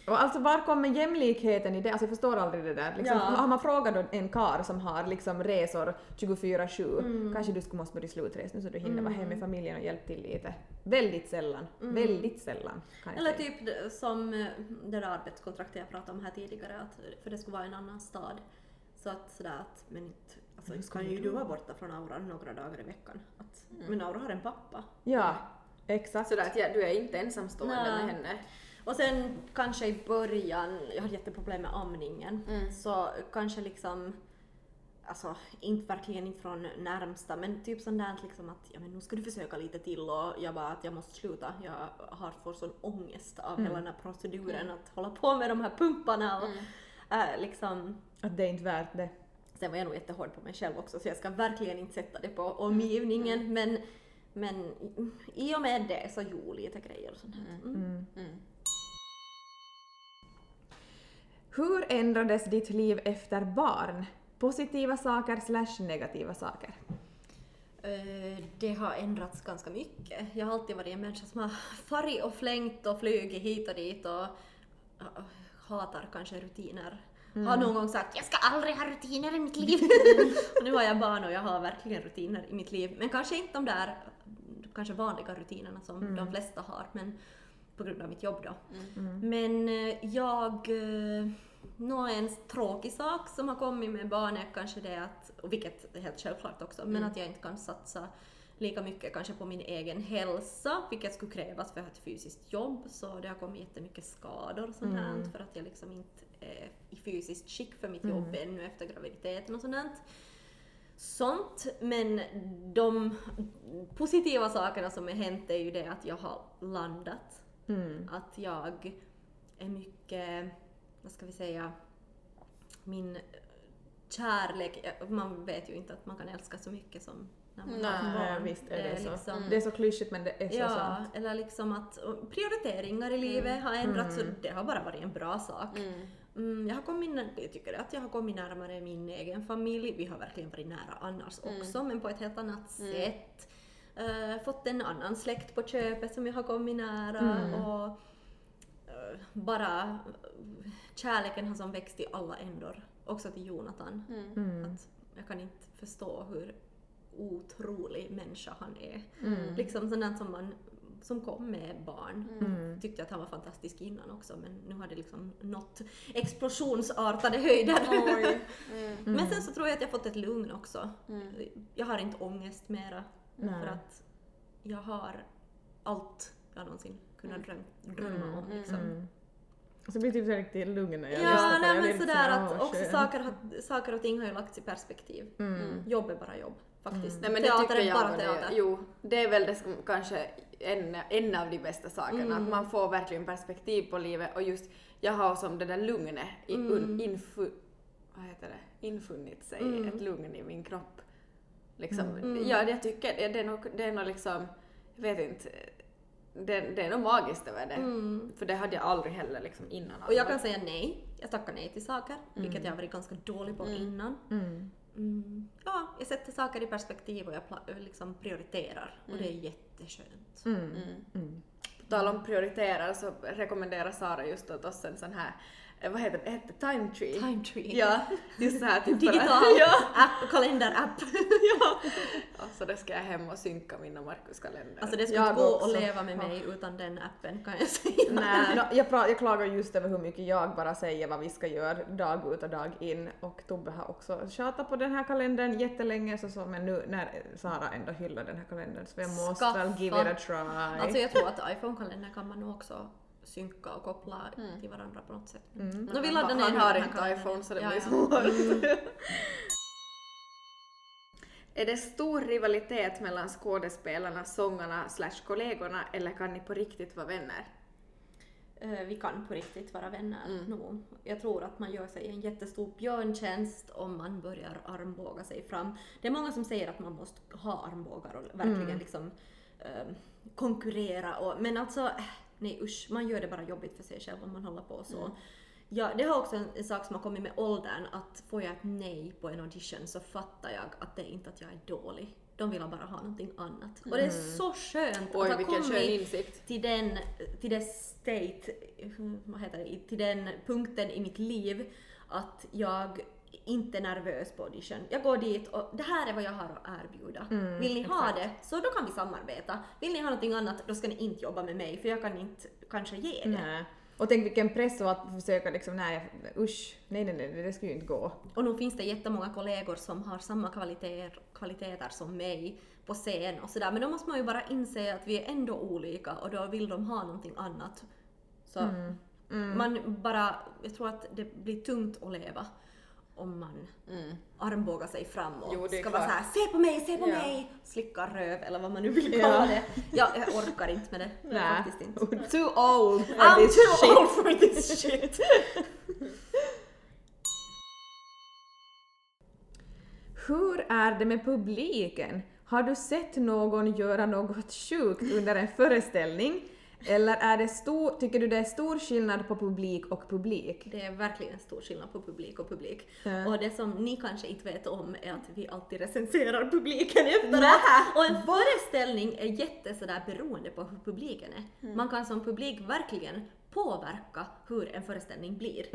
Mm. Och alltså var kommer jämlikheten i det? Alltså jag förstår aldrig det där. Liksom, Ja. Har man frågat en kar som har liksom resor 24-7, Mm. kanske du skulle måste börja slutresa nu så du hinner vara hemma med familjen och hjälpa till lite. Väldigt sällan. Väldigt sällan Mm. Eller säga. typ som eh, det där arbetskontraktet jag pratade om här tidigare, att, för det skulle vara en annan stad. Så att sådär att, men inte, alltså kan ju du vara borta från Aura några dagar i veckan. Att, Men Aura har en pappa. Ja, exakt. Sådär att ja, du är inte ensamstående Nej. med henne. Och sen kanske i början, jag hade jätteproblem med amningen, Mm. så kanske liksom Alltså inte verkligen inte från närmsta men typ sånt där liksom att ja men nu ska du försöka lite till och jag bara att jag måste sluta. Jag har fått sån ångest av hela den här proceduren att hålla på med de här pumparna och äh, liksom Att det är inte värt det. Sen var jag nog jättehård på mig själv också så jag ska verkligen inte sätta det på omgivningen men, men i- och med det så jo lite grejer och sånt här. Mm. Mm. Hur ändrades ditt liv efter barn? Positiva saker slash negativa saker. Eh, Det har ändrats ganska mycket. Jag har alltid varit en människa som har farit och flängt och flugit hit och dit och hatar kanske rutiner. Har någon gång sagt jag ska aldrig ha rutiner i mitt liv. [LAUGHS] och nu har jag barn och jag har verkligen rutiner i mitt liv. Men kanske inte de där kanske vanliga rutinerna som de flesta har men på grund av mitt jobb då. Men eh, jag eh, Nå en tråkig sak som har kommit med barn är kanske det att, och vilket är helt självklart också, men att jag inte kan satsa lika mycket kanske på min egen hälsa, vilket skulle krävas för att ha ett fysiskt jobb, så det har kommit jättemycket skador och sånt här för att jag liksom inte är i fysiskt skick för mitt jobb ännu efter graviditeten och sånt här. Sånt, men de positiva sakerna som har hänt är ju det att jag har landat. Mm. Att jag är mycket, vad ska vi säga, min kärlek, man vet ju inte att man kan älska så mycket som när man har Nej, barn. visst är det, så. liksom- Det är så klyschigt men det är så Ja, sant. eller liksom att prioriteringar i livet har ändrats och det har bara varit en bra sak. Mm. Mm, jag, har kommit, jag tycker att jag har kommit närmare min egen familj. Vi har verkligen varit nära annars också, men på ett helt annat sätt. Eh, fått en annan släkt på köpet som jag har kommit nära och eh, bara eh, kärleken har som växt i alla ändor. Också till Jonathan. Mm. Att jag kan inte förstå hur otrolig människa han är. Mm. Liksom sån där som man som kom med barn. Mm. Tyckte att han var fantastisk innan också men nu har det liksom nått explosionsartade höjder. Mm. [LAUGHS] Men sen så tror jag att jag fått ett lugn också. Mm. Jag har inte ångest mera Nej. för att jag har allt jag någonsin kunnat dröm, drömma om. Liksom. Mm. Så det blir typ så riktigt lugn när jag lyssnar Ja, på det. nej, men sådär så, att också skönt. saker, har- saker och ting har ju lagts i perspektiv. Mm. Jobb är bara jobb faktiskt. Nej men det teater tycker är bara och teater. det, Jo, det är väl det som kanske en, en av de bästa sakerna, Mm. att man får verkligen perspektiv på livet och just jag har som det där lugnet i, Mm. un, infu, vad heter det, infunnit sig, Mm. ett lugn i min kropp. Liksom. Mm. Ja, det jag tycker det, det är nog, det är nog liksom, jag vet inte, det, det är nog magiskt över det. Mm. För det hade jag aldrig heller liksom innan. Och jag kan säga nej. Jag tackar nej till saker, vilket jag har varit ganska dålig på Mm. innan. Mm. Mm. Ja, jag sätter saker i perspektiv och jag pla- liksom prioriterar och det är jätteskönt. Mm. Mm. Mm. På tal om prioriterar så rekommenderar Sara just åt oss en sån här, eh, vad heter det, heter det Time Tree? Time tree. Ja, just så här typ Digital [LAUGHS] ja. app, kalenderapp. [LAUGHS] Så det ska jag hem och synka mina Markus kalender. Alltså det skulle inte gå att leva med mig utan den appen kan jag säga. Nej, [LAUGHS] no, jag, jag klagar just över hur mycket jag bara säger vad vi ska göra dag ut och dag in och Tobbe har också tjatat på den här kalendern jättelänge så, så men nu när Sara ändå hyllar den här kalendern så jag måste väl give it a try. Alltså jag tror att iPhone-kalendern kan man nog också synka och koppla till varandra på något sätt. Mm. Då vi laddar ner Han har inte iPhone så det Ja, blir ja. svårt. Är det stor rivalitet mellan skådespelarna, sångarna slash kollegorna eller kan ni på riktigt vara vänner? eh, vi kan på riktigt vara vänner Mm. nog. Jag tror att man gör sig en jättestor björntjänst om man börjar armbåga sig fram. Det är många som säger att man måste ha armbågar och verkligen Mm. liksom eh, konkurrera och, men alltså eh, nej usch, man gör det bara jobbigt för sig själv om man håller på så. Mm. Ja, det har också en, en sak som har kommit med åldern, att får jag ett nej på en audition så fattar jag att det är inte att jag är dålig. De vill bara ha någonting annat. Och det är så skönt Mm. Oj, att ha kommit till den, till det state, vad heter det, till den punkten i mitt liv att jag inte nervös på audition. Jag går dit och det här är vad jag har att erbjuda. Mm, Vill ni ha det så då kan vi samarbeta. Vill ni ha någonting annat då ska ni inte jobba med mig för jag kan inte kanske ge det. Nej. Och tänk vilken press och att försöka liksom, nej usch, nej nej nej, det skulle ju inte gå. Och nu finns det jättemånga kollegor som har samma kvaliteter, kvaliteter som mig på scen och sådär men då måste man ju bara inse att vi är ändå olika och då vill de ha någonting annat. Så Mm. man bara, jag tror att det blir tungt att leva om man Mm. armbågar sig fram och Jo, ska vara klart. såhär se på mig, se på Ja. mig, slicka röv eller vad man nu vill Ja. kalla det. Ja, jag orkar inte med det. [LAUGHS] Nej. Faktiskt inte. Too old for I'm this too shit. old for this shit. [LAUGHS] Hur är det med publiken? Har du sett någon göra något sjukt under en föreställning? Eller är det stor, tycker du det är stor skillnad på publik och publik? Det är verkligen en stor skillnad på publik och publik. Ja. Och det som ni kanske inte vet om är att vi alltid recenserar publiken efteråt. Och en föreställning är jätte sådär beroende på hur publiken är. Mm. Man kan som publik verkligen påverka hur en föreställning blir. Är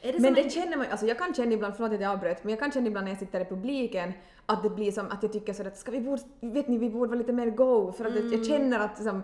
det Mm. Men det en- känner man alltså jag kan känna ibland, förlåt att jag avbröt, men jag kan känna ibland när jag sitter i publiken att det blir som att jag tycker så att ska vi borde, vet ni, vi borde vara lite mer go för att jag- Mm. jag känner att, liksom,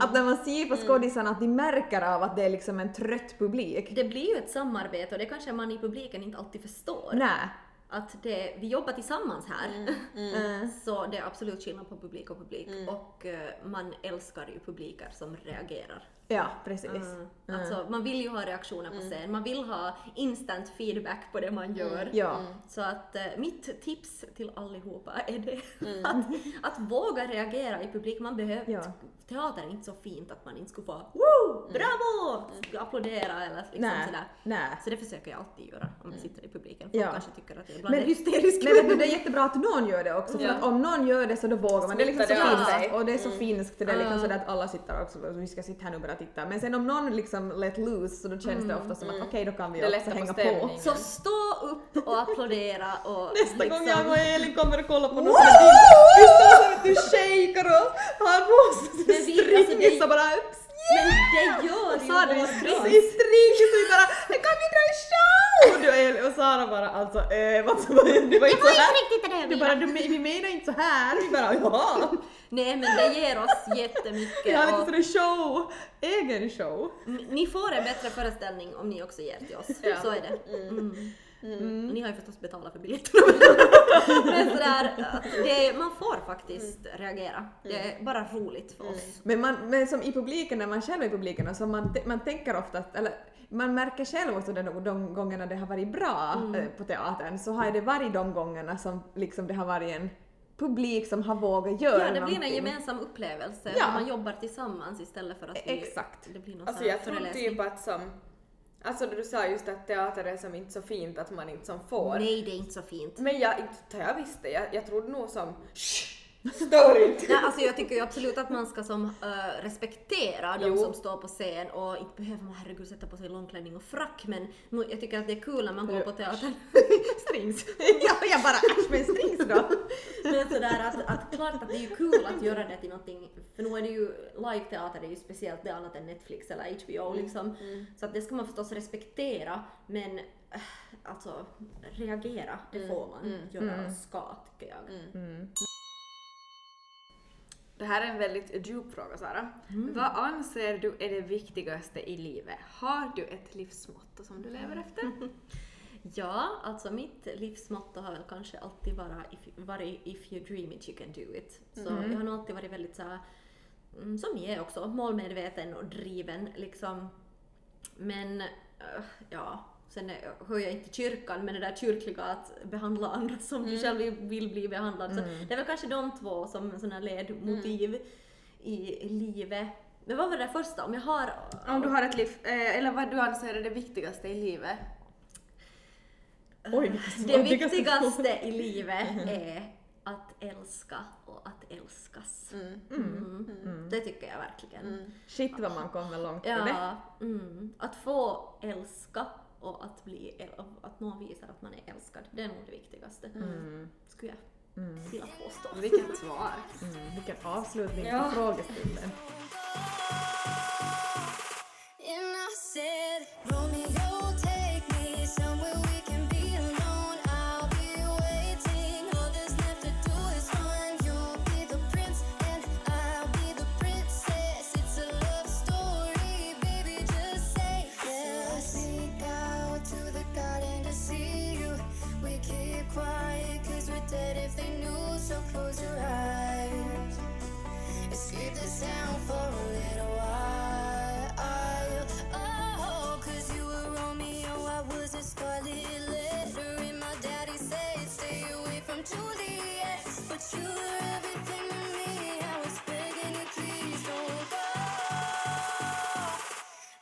att när man ser på skådisarna att de märker av att det är liksom en trött publik. Det blir ju ett samarbete och det kanske man i publiken inte alltid förstår. Nej. Att det, vi jobbar tillsammans här. Mm. Eh, [LAUGHS] Så det är absolut skillnad på publik och publik. Och eh, man älskar ju publiker som reagerar. Ja, precis. Mm. Alltså, man vill ju ha reaktioner på scen, man vill ha instant feedback på det man gör. Ja. Så att eh, mitt tips till allihopa är det [LAUGHS] att, att våga reagera i publik. Man behöver, Ja. Teater är inte så fint att man inte skulle få Woo! Bravo! applådera eller liksom Nej. sådär. Nej. Så det försöker jag alltid göra om jag sitter i publiken. Folk Ja. kanske tycker att jag ibland Men, är hysterisk. men du, det är jättebra att någon gör det också, för Ja. att om någon gör det så då vågar man. Det är liksom så finskt, och det är så finskt, det är liksom sådär att alla sitter också, och vi ska sitta här nu och. Men sen om någon liksom let loose så då känns det ofta som att okej, då kan vi Det också på hänga på. stämningen. Så stå upp och applådera och [LAUGHS] Nästa gång jag liksom- och Elin kommer och kollar på är din, vi står som att du shakar och har på alltså, det- stringis och bara ups, Men det gör ju vår grej. precis stringis och vi bara kan vi dra en show? Och du och Elin och Sara bara alltså äh, vad så det var inte så här. riktigt det Du bara, du, vi menar inte så här. Vi bara, ja. Nej men det ger oss jättemycket. Vi har lite sån show, egen show. ni får en bättre föreställning om ni också ger till oss. Ja. Så är det. Mm. Ni har ju förstås betalat för biljetterna. [LAUGHS] men sådär, det, man får faktiskt reagera. Det är bara roligt för oss. Men, man, men som i publiken, när man själv är i publiken, så man, man tänker ofta, att- eller man märker själv också de, de gångerna det har varit bra eh, på teatern, så har det varit de gångerna som liksom det har varit en publik som har vågat göra Ja, det blir en någonting. gemensam upplevelse. Ja. Man jobbar tillsammans istället för att vi, Exakt. det blir någon Alltså jag tror typ att som... Alltså du sa just att teater är som inte så fint att man inte som får. Nej, det är inte så fint. Men jag, inte jag visste, jag, jag trodde nog som... Står inte! Nej, alltså jag tycker ju absolut att man ska som äh, respektera de som står på scen och inte behöver man herregud sätta på sig långklänning och frack men nu, jag tycker att det är kul när man går på teatern. [LAUGHS] Strings. [LAUGHS] ja, jag bara äsch men strings då. [LAUGHS] Men sådär att, att klart att det är ju kul att göra det till någonting, för nu är det ju live-teater, det är ju speciellt det annat än Netflix eller HBO liksom. Så att det ska man förstås respektera men äh, alltså reagera, det får man göra och ska tycker jag. Det här är en väldigt djup fråga Sara. Vad anser du är det viktigaste i livet? Har du ett livsmotto som du lever efter? [LAUGHS] Ja, alltså mitt livsmotto har väl kanske alltid varit if, you dream it you can do it. Så jag har nog alltid varit väldigt så här, mm, som ni är också, målmedveten och driven liksom. Men eh, ja, sen hör jag inte kyrkan med det där kyrkliga att behandla andra som du själv vill- bli behandlad. Så det är väl kanske de två som sådana ledmotiv i, i livet. Men vad var det första? Om jag har... Om du har ett liv, eh, eller vad du anser är det viktigaste i livet? Oj, Det viktigaste i [LAUGHS] livet är att älska och att älskas. Mm. Det tycker jag verkligen. Shit vad man kommer långt på det. Ja, mm. Att få älska och att, bli, att någon visar att man är älskad, det är nog det viktigaste. Skulle jag vilja påstå. Vilket svar. [LAUGHS] Mm, vilken avslutning Ja. på frågestunden. And I said, Romeo, take me somewhere we can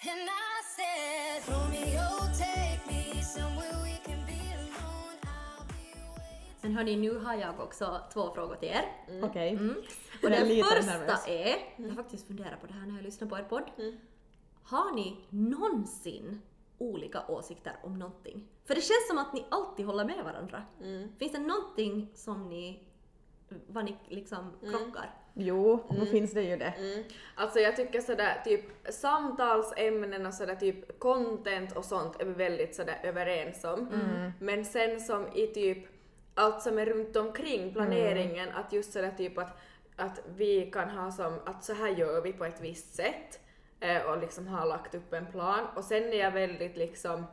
And I said, Romeo, take me somewhere we can be Men hörni, nu har jag också två frågor till er. Okej. Mm. Och den första nervös. är, jag har faktiskt funderat på det här när jag lyssnar på er podd. Har ni någonsin olika åsikter om någonting? För det känns som att ni alltid håller med varandra. Finns det någonting som ni, vad ni liksom krockar? Jo, nu finns det ju det. Mm. Alltså jag tycker sådär typ samtalsämnen och sådär typ content och sånt är vi väldigt sådär överens om. Men sen som i typ allt som är runt omkring planeringen, att just sådär typ att, att vi kan ha som att så här gör vi på ett visst sätt eh, och liksom har lagt upp en plan och sen är jag väldigt liksom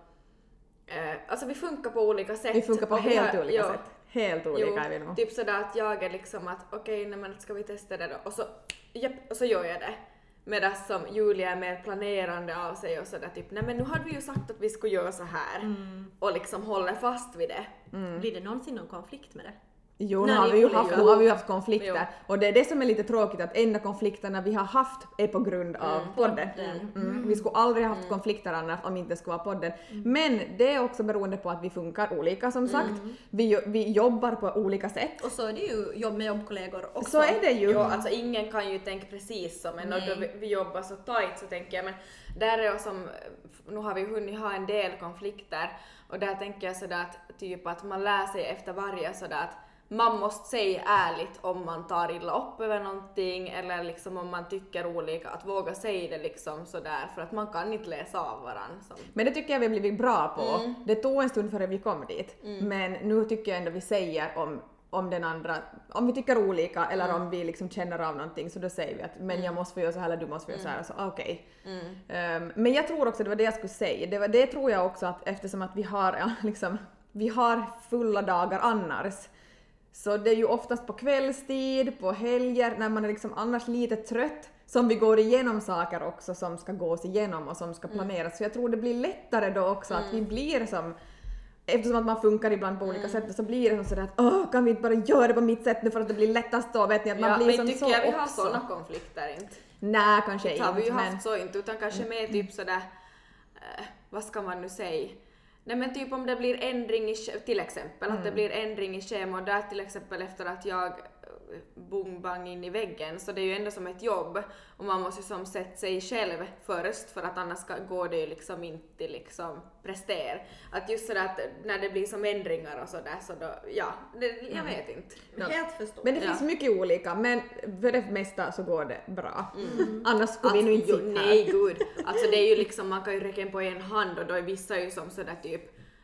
eh, alltså vi funkar på olika sätt. Vi funkar på helt har- olika ja. sätt. Helt olika är vi Jo, nog. typ sådär att jag är liksom att okej, nej men ska vi testa det då? Och så, japp, och så gör jag det. Medan som Julia är mer planerande av sig och sådär typ, nej men nu hade vi ju sagt att vi skulle göra så här Mm. och liksom håller fast vid det. Blir det någonsin någon konflikt med det? Jo, nu har vi ju haft, nu har vi ju haft konflikter. Jo. Och det är det som är lite tråkigt, att enda konflikterna vi har haft är på grund av podden. podden. Mm. Vi skulle aldrig haft konflikter annars om inte det skulle vara podden. Men det är också beroende på att vi funkar olika som sagt. Vi, vi jobbar på olika sätt. Och så är det ju jobb med jobbkollegor också. Så är det ju. Jo, alltså ingen kan ju tänka precis som en och då vi, vi jobbar så tight så tänker jag men där är jag som, nu har vi hunnit ha en del konflikter och där tänker jag sådär att typ att man lär sig efter varje sådär att man måste säga ärligt om man tar illa upp över någonting eller liksom om man tycker olika, att våga säga det liksom sådär för att man kan inte läsa av varandra. Som. Men det tycker jag vi har blivit bra på. Det tog en stund före vi kom dit. Men nu tycker jag ändå vi säger om, om den andra, om vi tycker olika eller om vi liksom känner av någonting så då säger vi att men jag måste få göra så här eller du måste få göra så här. Så okej. Ehm, men jag tror också, det var det jag skulle säga, det, var, det tror jag också att eftersom att vi har ja, [LAUGHS] liksom, vi har fulla dagar annars så det är ju oftast på kvällstid, på helger, när man är liksom annars lite trött som vi går igenom saker också som ska gås igenom och som ska planeras. Så jag tror det blir lättare då också att vi blir som Eftersom att man funkar ibland på olika sätt så blir det som sådär att åh, kan vi inte bara göra det på mitt sätt nu för att det blir lättast då? Vet ni att man ja, blir men som tycker så jag vi har också. sådana konflikter inte. Nej, kanske Det har vi ju inte men... haft så inte, utan kanske mer typ sådär, eh, vad ska man nu säga? Nej men typ om det blir ändring i, till exempel, att det blir ändring i schema där till exempel efter att jag boom bang in i väggen, så det är ju ändå som ett jobb och man måste ju som sätta sig själv först för att annars ska, går det ju liksom inte liksom prestera. Att just sådär att när det blir som ändringar och sådär så då, ja, det, jag vet inte. Ja. Helt förstått. Men det Ja. finns mycket olika, men för det mesta så går det bra. Annars skulle vi nog inte sitta nej här. gud. Alltså det är ju liksom, man kan ju räcka på en hand och då är vissa ju som sådär typ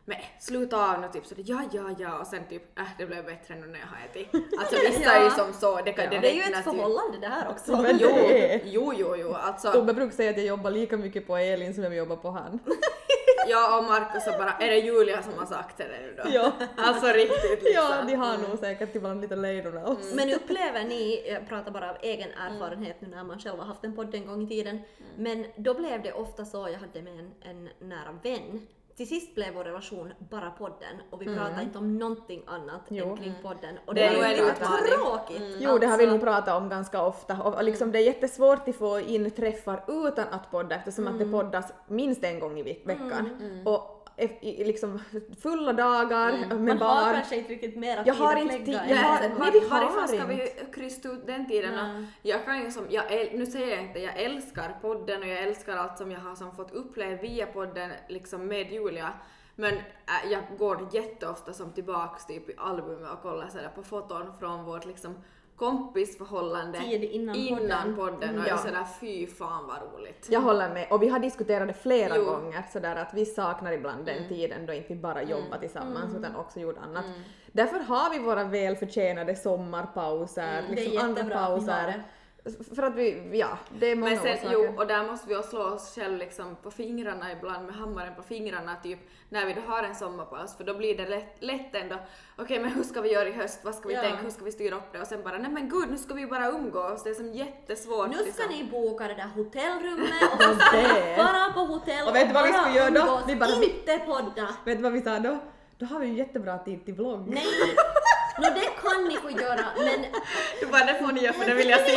men sluta av nu typ sådär ja ja ja och sen typ äh det blev bättre nu när jag har ätit. Alltså [LAUGHS] vissa är ju som så, det kan det är ju ett förhållande det här också. Men Jo, [LAUGHS] det jo, jo, jo, alltså Tobbe brukar säga att jag jobbar lika mycket på Elin som jag jobbar på han. [LAUGHS] jag och Markus och bara, är det Julia som har sagt det nu då? Ja. Alltså riktigt liksom. Ja, de har nog säkert ibland lite lejdorna också. Men upplever ni, jag pratar bara av egen erfarenhet nu när man själv har haft en podd en gång i tiden, men då blev det ofta så, jag hade med en, en nära vän till sist blev vår relation bara podden och vi pratade inte om någonting annat Jo. än kring podden. Och Det det, är var ju lite tråkigt. Jo, det har vi alltså. nog pratat om ganska ofta och, och liksom det är jättesvårt att få in träffar utan att podda eftersom att det poddas minst en gång i veck- veckan. Och eff- i, liksom fulla dagar med Man har barn. kanske inte riktigt mera Jag tid har att inte lägga jag har- Nej, var, vi varifrån har ska vi krysta ut den tiden? Jag kan ju som, jag, nu säger jag inte, jag älskar podden och jag älskar allt som jag har som fått uppleva via podden liksom med Julia. Men äh, jag går jätteofta som tillbaks typ i albumet och kollar sådär på foton från vårt liksom kompisförhållande Tid innan podden. podden och Mm, jag ja. är sådär fy fan vad roligt. Jag håller med. Och vi har diskuterat det flera Jo. gånger sådär att vi saknar ibland den tiden då inte vi bara jobbar tillsammans utan också gjorde annat. Därför har vi våra välförtjänade sommarpauser, är liksom andra pauser. För att vi, ja, det är många Men sen, orsaker. jo, och där måste vi också slå oss själv liksom på fingrarna ibland med hammaren på fingrarna typ när vi då har en sommarpaus för då blir det lätt, lätt ändå okej men hur ska vi göra i höst, vad ska vi Ja. tänka, hur ska vi styra upp det och sen bara nej men gud nu ska vi bara umgås, det är som jättesvårt Nu ska liksom. ni boka det där hotellrummet [LAUGHS] och så ska ni på hotell Och vet du vad vi bara ska göra då? Vi bara- inte podda. Vet du vad vi sa då? Då har vi ju jättebra tid till vlogg. Nej, [LAUGHS] no, det kan ni få göra men Du bara det får ni göra för det vill jag se.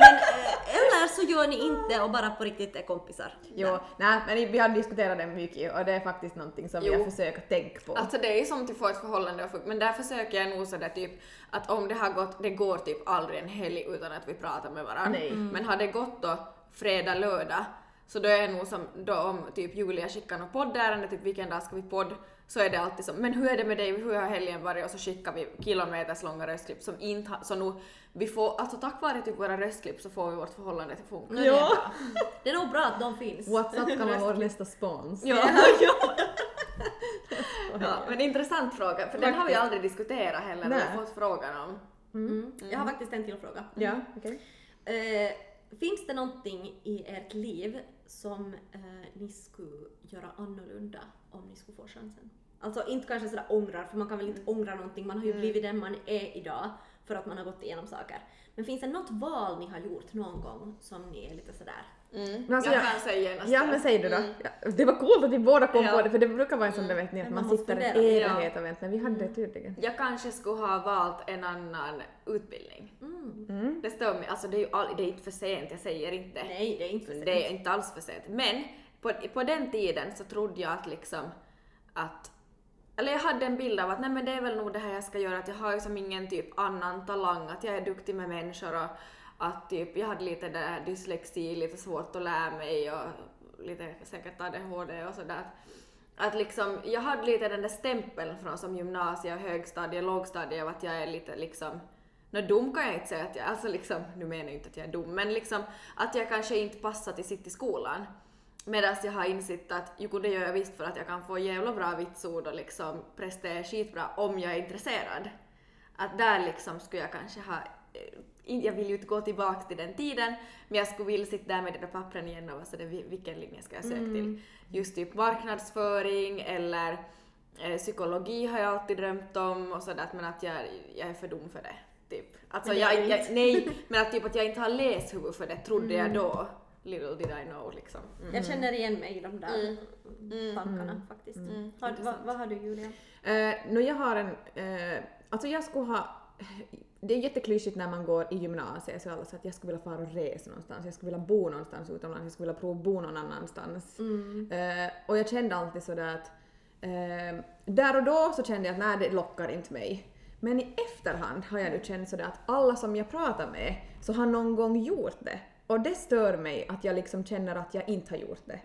Men, eh, eller så gör ni inte och bara på riktigt är kompisar. Jo, nej men vi har diskuterat det mycket och det är faktiskt någonting som vi Jo. har försökt tänka på. Alltså det är ju som att få ett förhållande men där försöker jag nog sådär typ att om det har gått, det går typ aldrig en helg utan att vi pratar med varandra. Nej. Men har det gått då fredag, lördag så då är det nog som då om typ Julia skickar något poddärende, typ vilken dag ska vi podd, så är det alltid som men hur är det med dig, hur har helgen varit och så skickar vi kilometerslånga röstklipp som inte har, så nu vi får, alltså tack vare typ våra röstklipp så får vi vårt förhållande att funka. No, det, är bra. [LAUGHS] det är nog bra att de finns. WhatsApp kan vara vår nästa spons. Ja. [LAUGHS] [LAUGHS] ja, men intressant fråga, för den har vi aldrig diskuterat heller, vi Nej. har fått frågan om. Mm. Jag har faktiskt en till fråga. Ja, okej. Eh, finns det någonting i ert liv som eh, ni skulle göra annorlunda om ni skulle få chansen? Alltså inte kanske sådär ångrar, för man kan väl inte ångra någonting, man har ju blivit den man är idag för att man har gått igenom saker. Men finns det något val ni har gjort någon gång som ni är lite sådär Mm. Men alltså jag, jag- kan säga genast Ja det. men säg du då. Mm. Ja, det var coolt att vi båda kom Ja. på det för det brukar vara en sån där vet ni att man, man sitter en evighet och väntar vi hade det tydligen. Jag kanske skulle ha valt en annan utbildning. Mm. Det stör mig, alltså det är ju all, det är inte för sent, jag säger inte. Nej, det är inte för sent. Det är inte alls för sent. Men på, på den tiden så trodde jag att liksom att eller jag hade en bild av att nej men det är väl nog det här jag ska göra, att jag har ju som ingen typ annan talang, att jag är duktig med människor och att typ jag hade lite där dyslexi, lite svårt att lära mig och lite säkert ADHD och sådär. Att liksom, jag hade lite den där stämpeln från som gymnasie, högstadie, lågstadie av att jag är lite liksom Nå dum kan jag inte säga att jag alltså liksom, nu menar jag inte att jag är dum, men liksom att jag kanske inte passar till sitt i skolan. Medan jag har insett att jo, det gör jag visst för att jag kan få jävla bra vitsord och liksom prestera skitbra om jag är intresserad. Att där liksom skulle jag kanske ha, eh, jag vill ju inte gå tillbaka till den tiden, men jag skulle vilja sitta där med de där pappren igen och vara sådär, "Vi- vilken linje ska jag söka till? Just typ marknadsföring eller eh, psykologi har jag alltid drömt om och sådär, men att jag, jag är för dum för det. Typ. Alltså Men jag, jag, inte. nej, [LAUGHS] men att typ att jag inte har läshuvud för det trodde jag då. Little did I know liksom. Mm. Jag känner igen mig i de där Mm. tankarna faktiskt. Mm. Har, vad, vad har du Julia? Uh, no, jag har en, eh, alltså jag skulle ha, det är jätteklyschigt när man går i gymnasiet så alla säger att jag skulle vilja fara och resa någonstans, jag skulle vilja bo någonstans utomlands, jag skulle vilja prova bo någon annanstans. Eh, och jag kände alltid sådär att eh, där och då så kände jag att nej det lockar inte mig. Men i efterhand har jag nu känt sådär att alla som jag pratar med så har någon gång gjort det. Och det stör mig att jag liksom känner att jag inte har gjort det.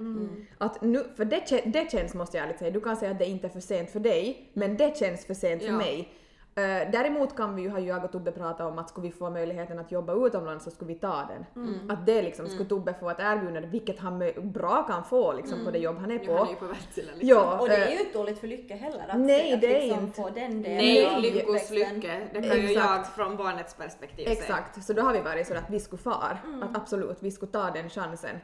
Att nu, för det, det känns, måste jag ärligt säga, du kan säga att det inte är för sent för dig, men det känns för sent för Ja. mig. Eh, däremot kan vi ju, har ju jag och Tobbe pratat om att skulle vi få möjligheten att jobba utomlands så skulle vi ta den. Att det liksom, skulle Tobbe få ett erbjudande, vilket han bra kan få liksom på det jobb han är på. han är ju på Wärtsilä liksom. Ja, Och det eh, är ju inte dåligt för Lycke heller att, Nej, att det är liksom inte. få den delen Nej, lyckos lycke. Det kan ju Exakt. jag från barnets perspektiv säga. Exakt, så då har vi varit så att vi skulle far. Mm. Att absolut, vi skulle ta den chansen.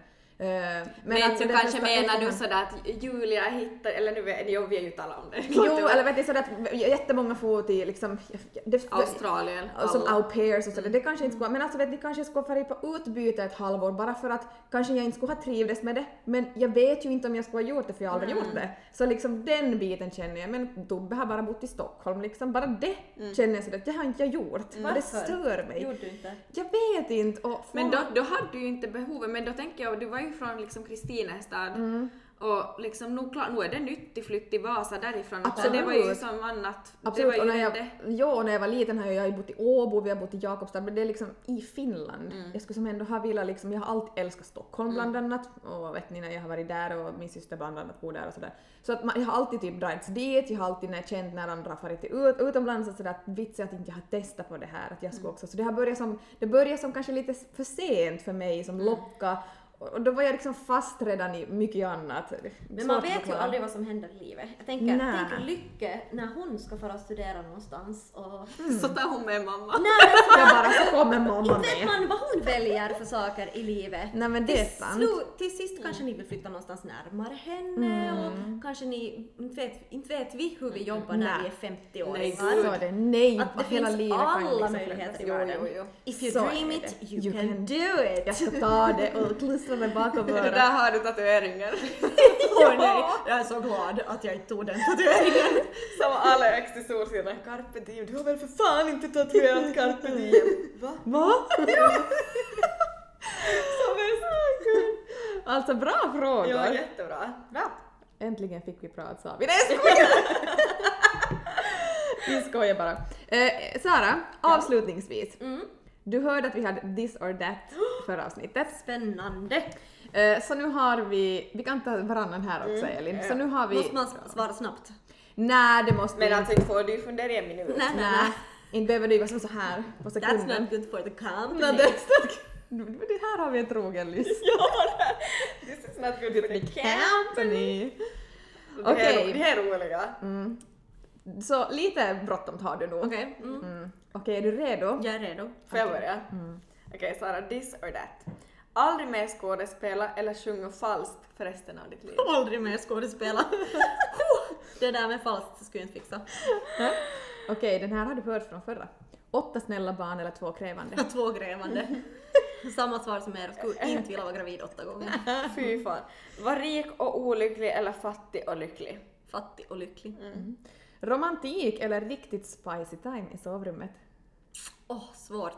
Eh, Men, du det kanske menar du sådär att Julia hittar, eller nu vet jo, vi har ju talat om det. Jo, eller vet du sådär att jättemånga får till liksom... Det, Australien. som alla. au pairs och sådär. Det kanske inte skulle, men alltså vet, de kanske skulle ha varit på utbyte ett halvår bara för att kanske jag inte skulle ha trivdes med det. Men jag vet ju inte om jag skulle ha gjort det för jag har aldrig gjort det. Så liksom den biten känner jag. Men Tobbe har bara bott i Stockholm liksom. Bara det känner jag sådär att det har inte jag gjort. Och det stör mig. Gjorde du inte? Jag vet inte. Och Men då, då hade du ju inte behovet, men då tänker jag, du var ju från liksom Kristinestad Mm. och liksom nu, klar, nu är det nyttig flytt till Vasa därifrån också. Absolut. Det var ju som annat. Absolut, det och var ju när jag, det. jo, när jag var liten har jag ju bott i Åbo, vi har bott i Jakobstad, men det är liksom i Finland. Mm. Jag skulle som ändå ha velat liksom, jag har alltid älskat Stockholm bland annat, och vet ni när jag har varit där och min syster bland annat bor där och sådär. Så att man, jag har alltid typ dragits dit, jag har alltid när jag känt när andra har farit ut, utomlands och sådär att vits att inte jag har testat på det här, att jag Mm. skulle också, så det har börjat som, det började som kanske lite för sent för mig Mm. som locka, och då var jag liksom fast redan i mycket annat. Men man vet ju aldrig vad som händer i livet. Jag tänker, Nej. tänk Lycke när hon ska fara studera någonstans och... Så tar hon med mamma. Nej, [LAUGHS] Jag bara så kommer mamma inte vet med. man vad hon väljer för saker i livet. Nej men det är Till, sant. slut, till sist kanske ni vill flytta någonstans närmare henne Mm. och kanske ni, inte vet, inte vet vi hur vi jobbar när Nej. vi är 50 Nej, åringar. Så är det. Nej, Att det hela finns alla liksom möjligheter i världen. Jo, jo, jo. If you Så dream it, you, You can, can do it! Jag ska ta det och [LAUGHS] mig bakom [LAUGHS] Där örat. har du tatueringar. [LAUGHS] Åh nej, jag är så glad att jag inte tog den tatueringen. [LAUGHS] Som Alex i Solsidan. Carpe diem. Du har väl för fan inte tatuerat carpe diem? Va? Va? Så bäst. Alltså bra frågor. Ja, jättebra. Bra. Äntligen fick vi prata sa vi. Nej jag skojar! vi skojar bara. Eh, Sara, avslutningsvis. Mm. Du hörde att vi hade this or that [GASPS] förra avsnittet. Spännande. Eh, så nu har vi, vi kan ta varannan här också Elin. Så nu har vi... Måste man svara snabbt? Nej det måste Men vi alltså inte får du fundera i en minut. Nej, nej, inte behöver du vara som så här på That's sekunden. not good for the company. Det, det här har vi en trogen lyssnare. This is not good for the. Company. Okej. Det här är roliga. Mm. Så lite bråttom har du nog. Okej, mm. Mm. Okej, är du redo? jag är redo. Får jag börja? Okej Sara, this or that. Aldrig mer skådespela eller sjunga falskt för resten av ditt liv. [LAUGHS] Aldrig mer skådespela. [LAUGHS] det där med falskt skulle jag inte fixa. Okej, den här har du hört från förra. Åtta snälla barn eller två krävande. [LAUGHS] Två grävande. Samma svar som er, skulle inte vilja vara gravid åtta gånger. Fy fan. Var rik och olycklig eller fattig och lycklig? Fattig och lycklig. Romantik eller riktigt spicy time i sovrummet? Åh, svårt.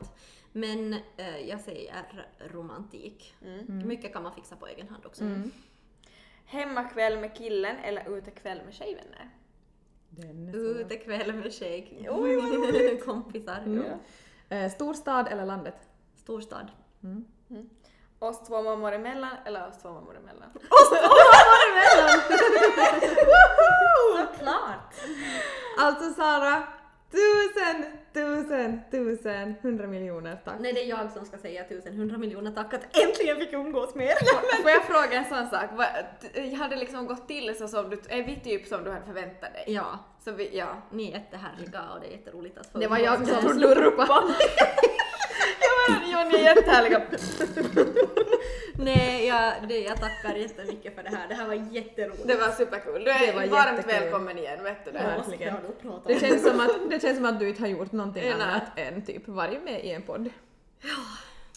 Men eh, jag säger romantik. Mycket kan man fixa på egen hand också. Hemmakväll med killen eller utekväll med tjejvänner? Utekväll med vad [LAUGHS] Kompisar. Ja. Eh, storstad eller landet? Storstad. Oss två mammor emellan eller oss två mammor emellan? Såklart! Alltså Sara, tusen, tusen, tusen, hundra miljoner tack. Nej, det är jag som ska säga tusen hundra miljoner tack att äntligen fick umgås med er. Får jag fråga en sån sak? Hade det liksom gått till så som du, är vi typ som du hade förväntat dig? Ja, Så vi, ja. ni är jättehärliga och det är jätteroligt att få Det var jag som slurpade. Jo, ni är jättehärliga. [LAUGHS] Nej, jag, det, jag tackar jättemycket för det här. Det här var jätteroligt. Det var superkul. Du är Det var varmt jättekul. välkommen igen, vet du det? Ja. Verkligen. Det känns, som att, det känns som att du inte har gjort någonting Nej. annat än typ varit med i en podd.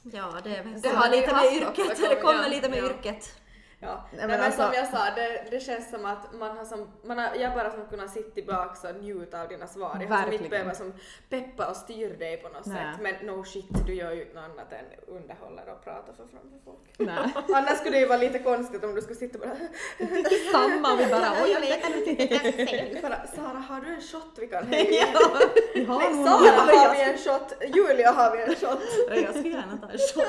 Ja, det, Det det har lite med yrket. Det kommer ja. lite med Ja. yrket. Ja, Nej, nej, men men, alltså- som jag sa, det, det känns som att man har som, man har, jag bara som kunnat sitta tillbaka och njuta av dina svar. Jag har inte behöva som peppa och styra dig på något Nej. sätt. Men no shit, du gör ju något annat än underhåller och pratar för framför folk. [LAUGHS] Annars skulle det ju vara lite konstigt om du skulle sitta och bara [LAUGHS] Samma, vi bara oj jag vet inte. [LAUGHS] Bara, Sara har du en shot vi kan hänga nog- Sara har vi en shot, Julia har vi en shot. Jag skulle gärna ta en shot.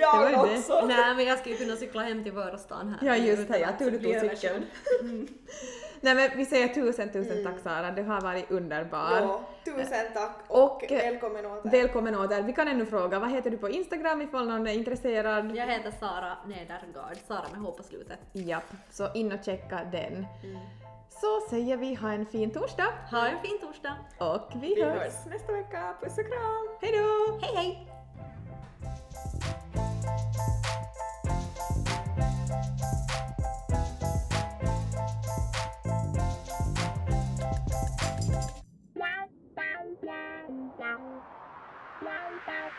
Jag det. också. Nej, men jag skulle kunna cykla hem till Vörostan här. Ja just det, jag tog cykeln. [LAUGHS] Nej men vi säger tusen tusen tack Sara, du har varit underbar. Ja, tusen tack och, Och, eh, välkommen åter. Välkommen åter. Vi kan ännu fråga, vad heter du på Instagram ifall någon är intresserad? Jag heter Sara Nedergaard, Sara med H på slutet. Japp, så in och checka den. Så säger vi ha en fin torsdag Ha en fin torsdag. och vi, Vi hörs. hörs nästa vecka. Puss och kram! Hej då! Hej hej! lòng lai tóc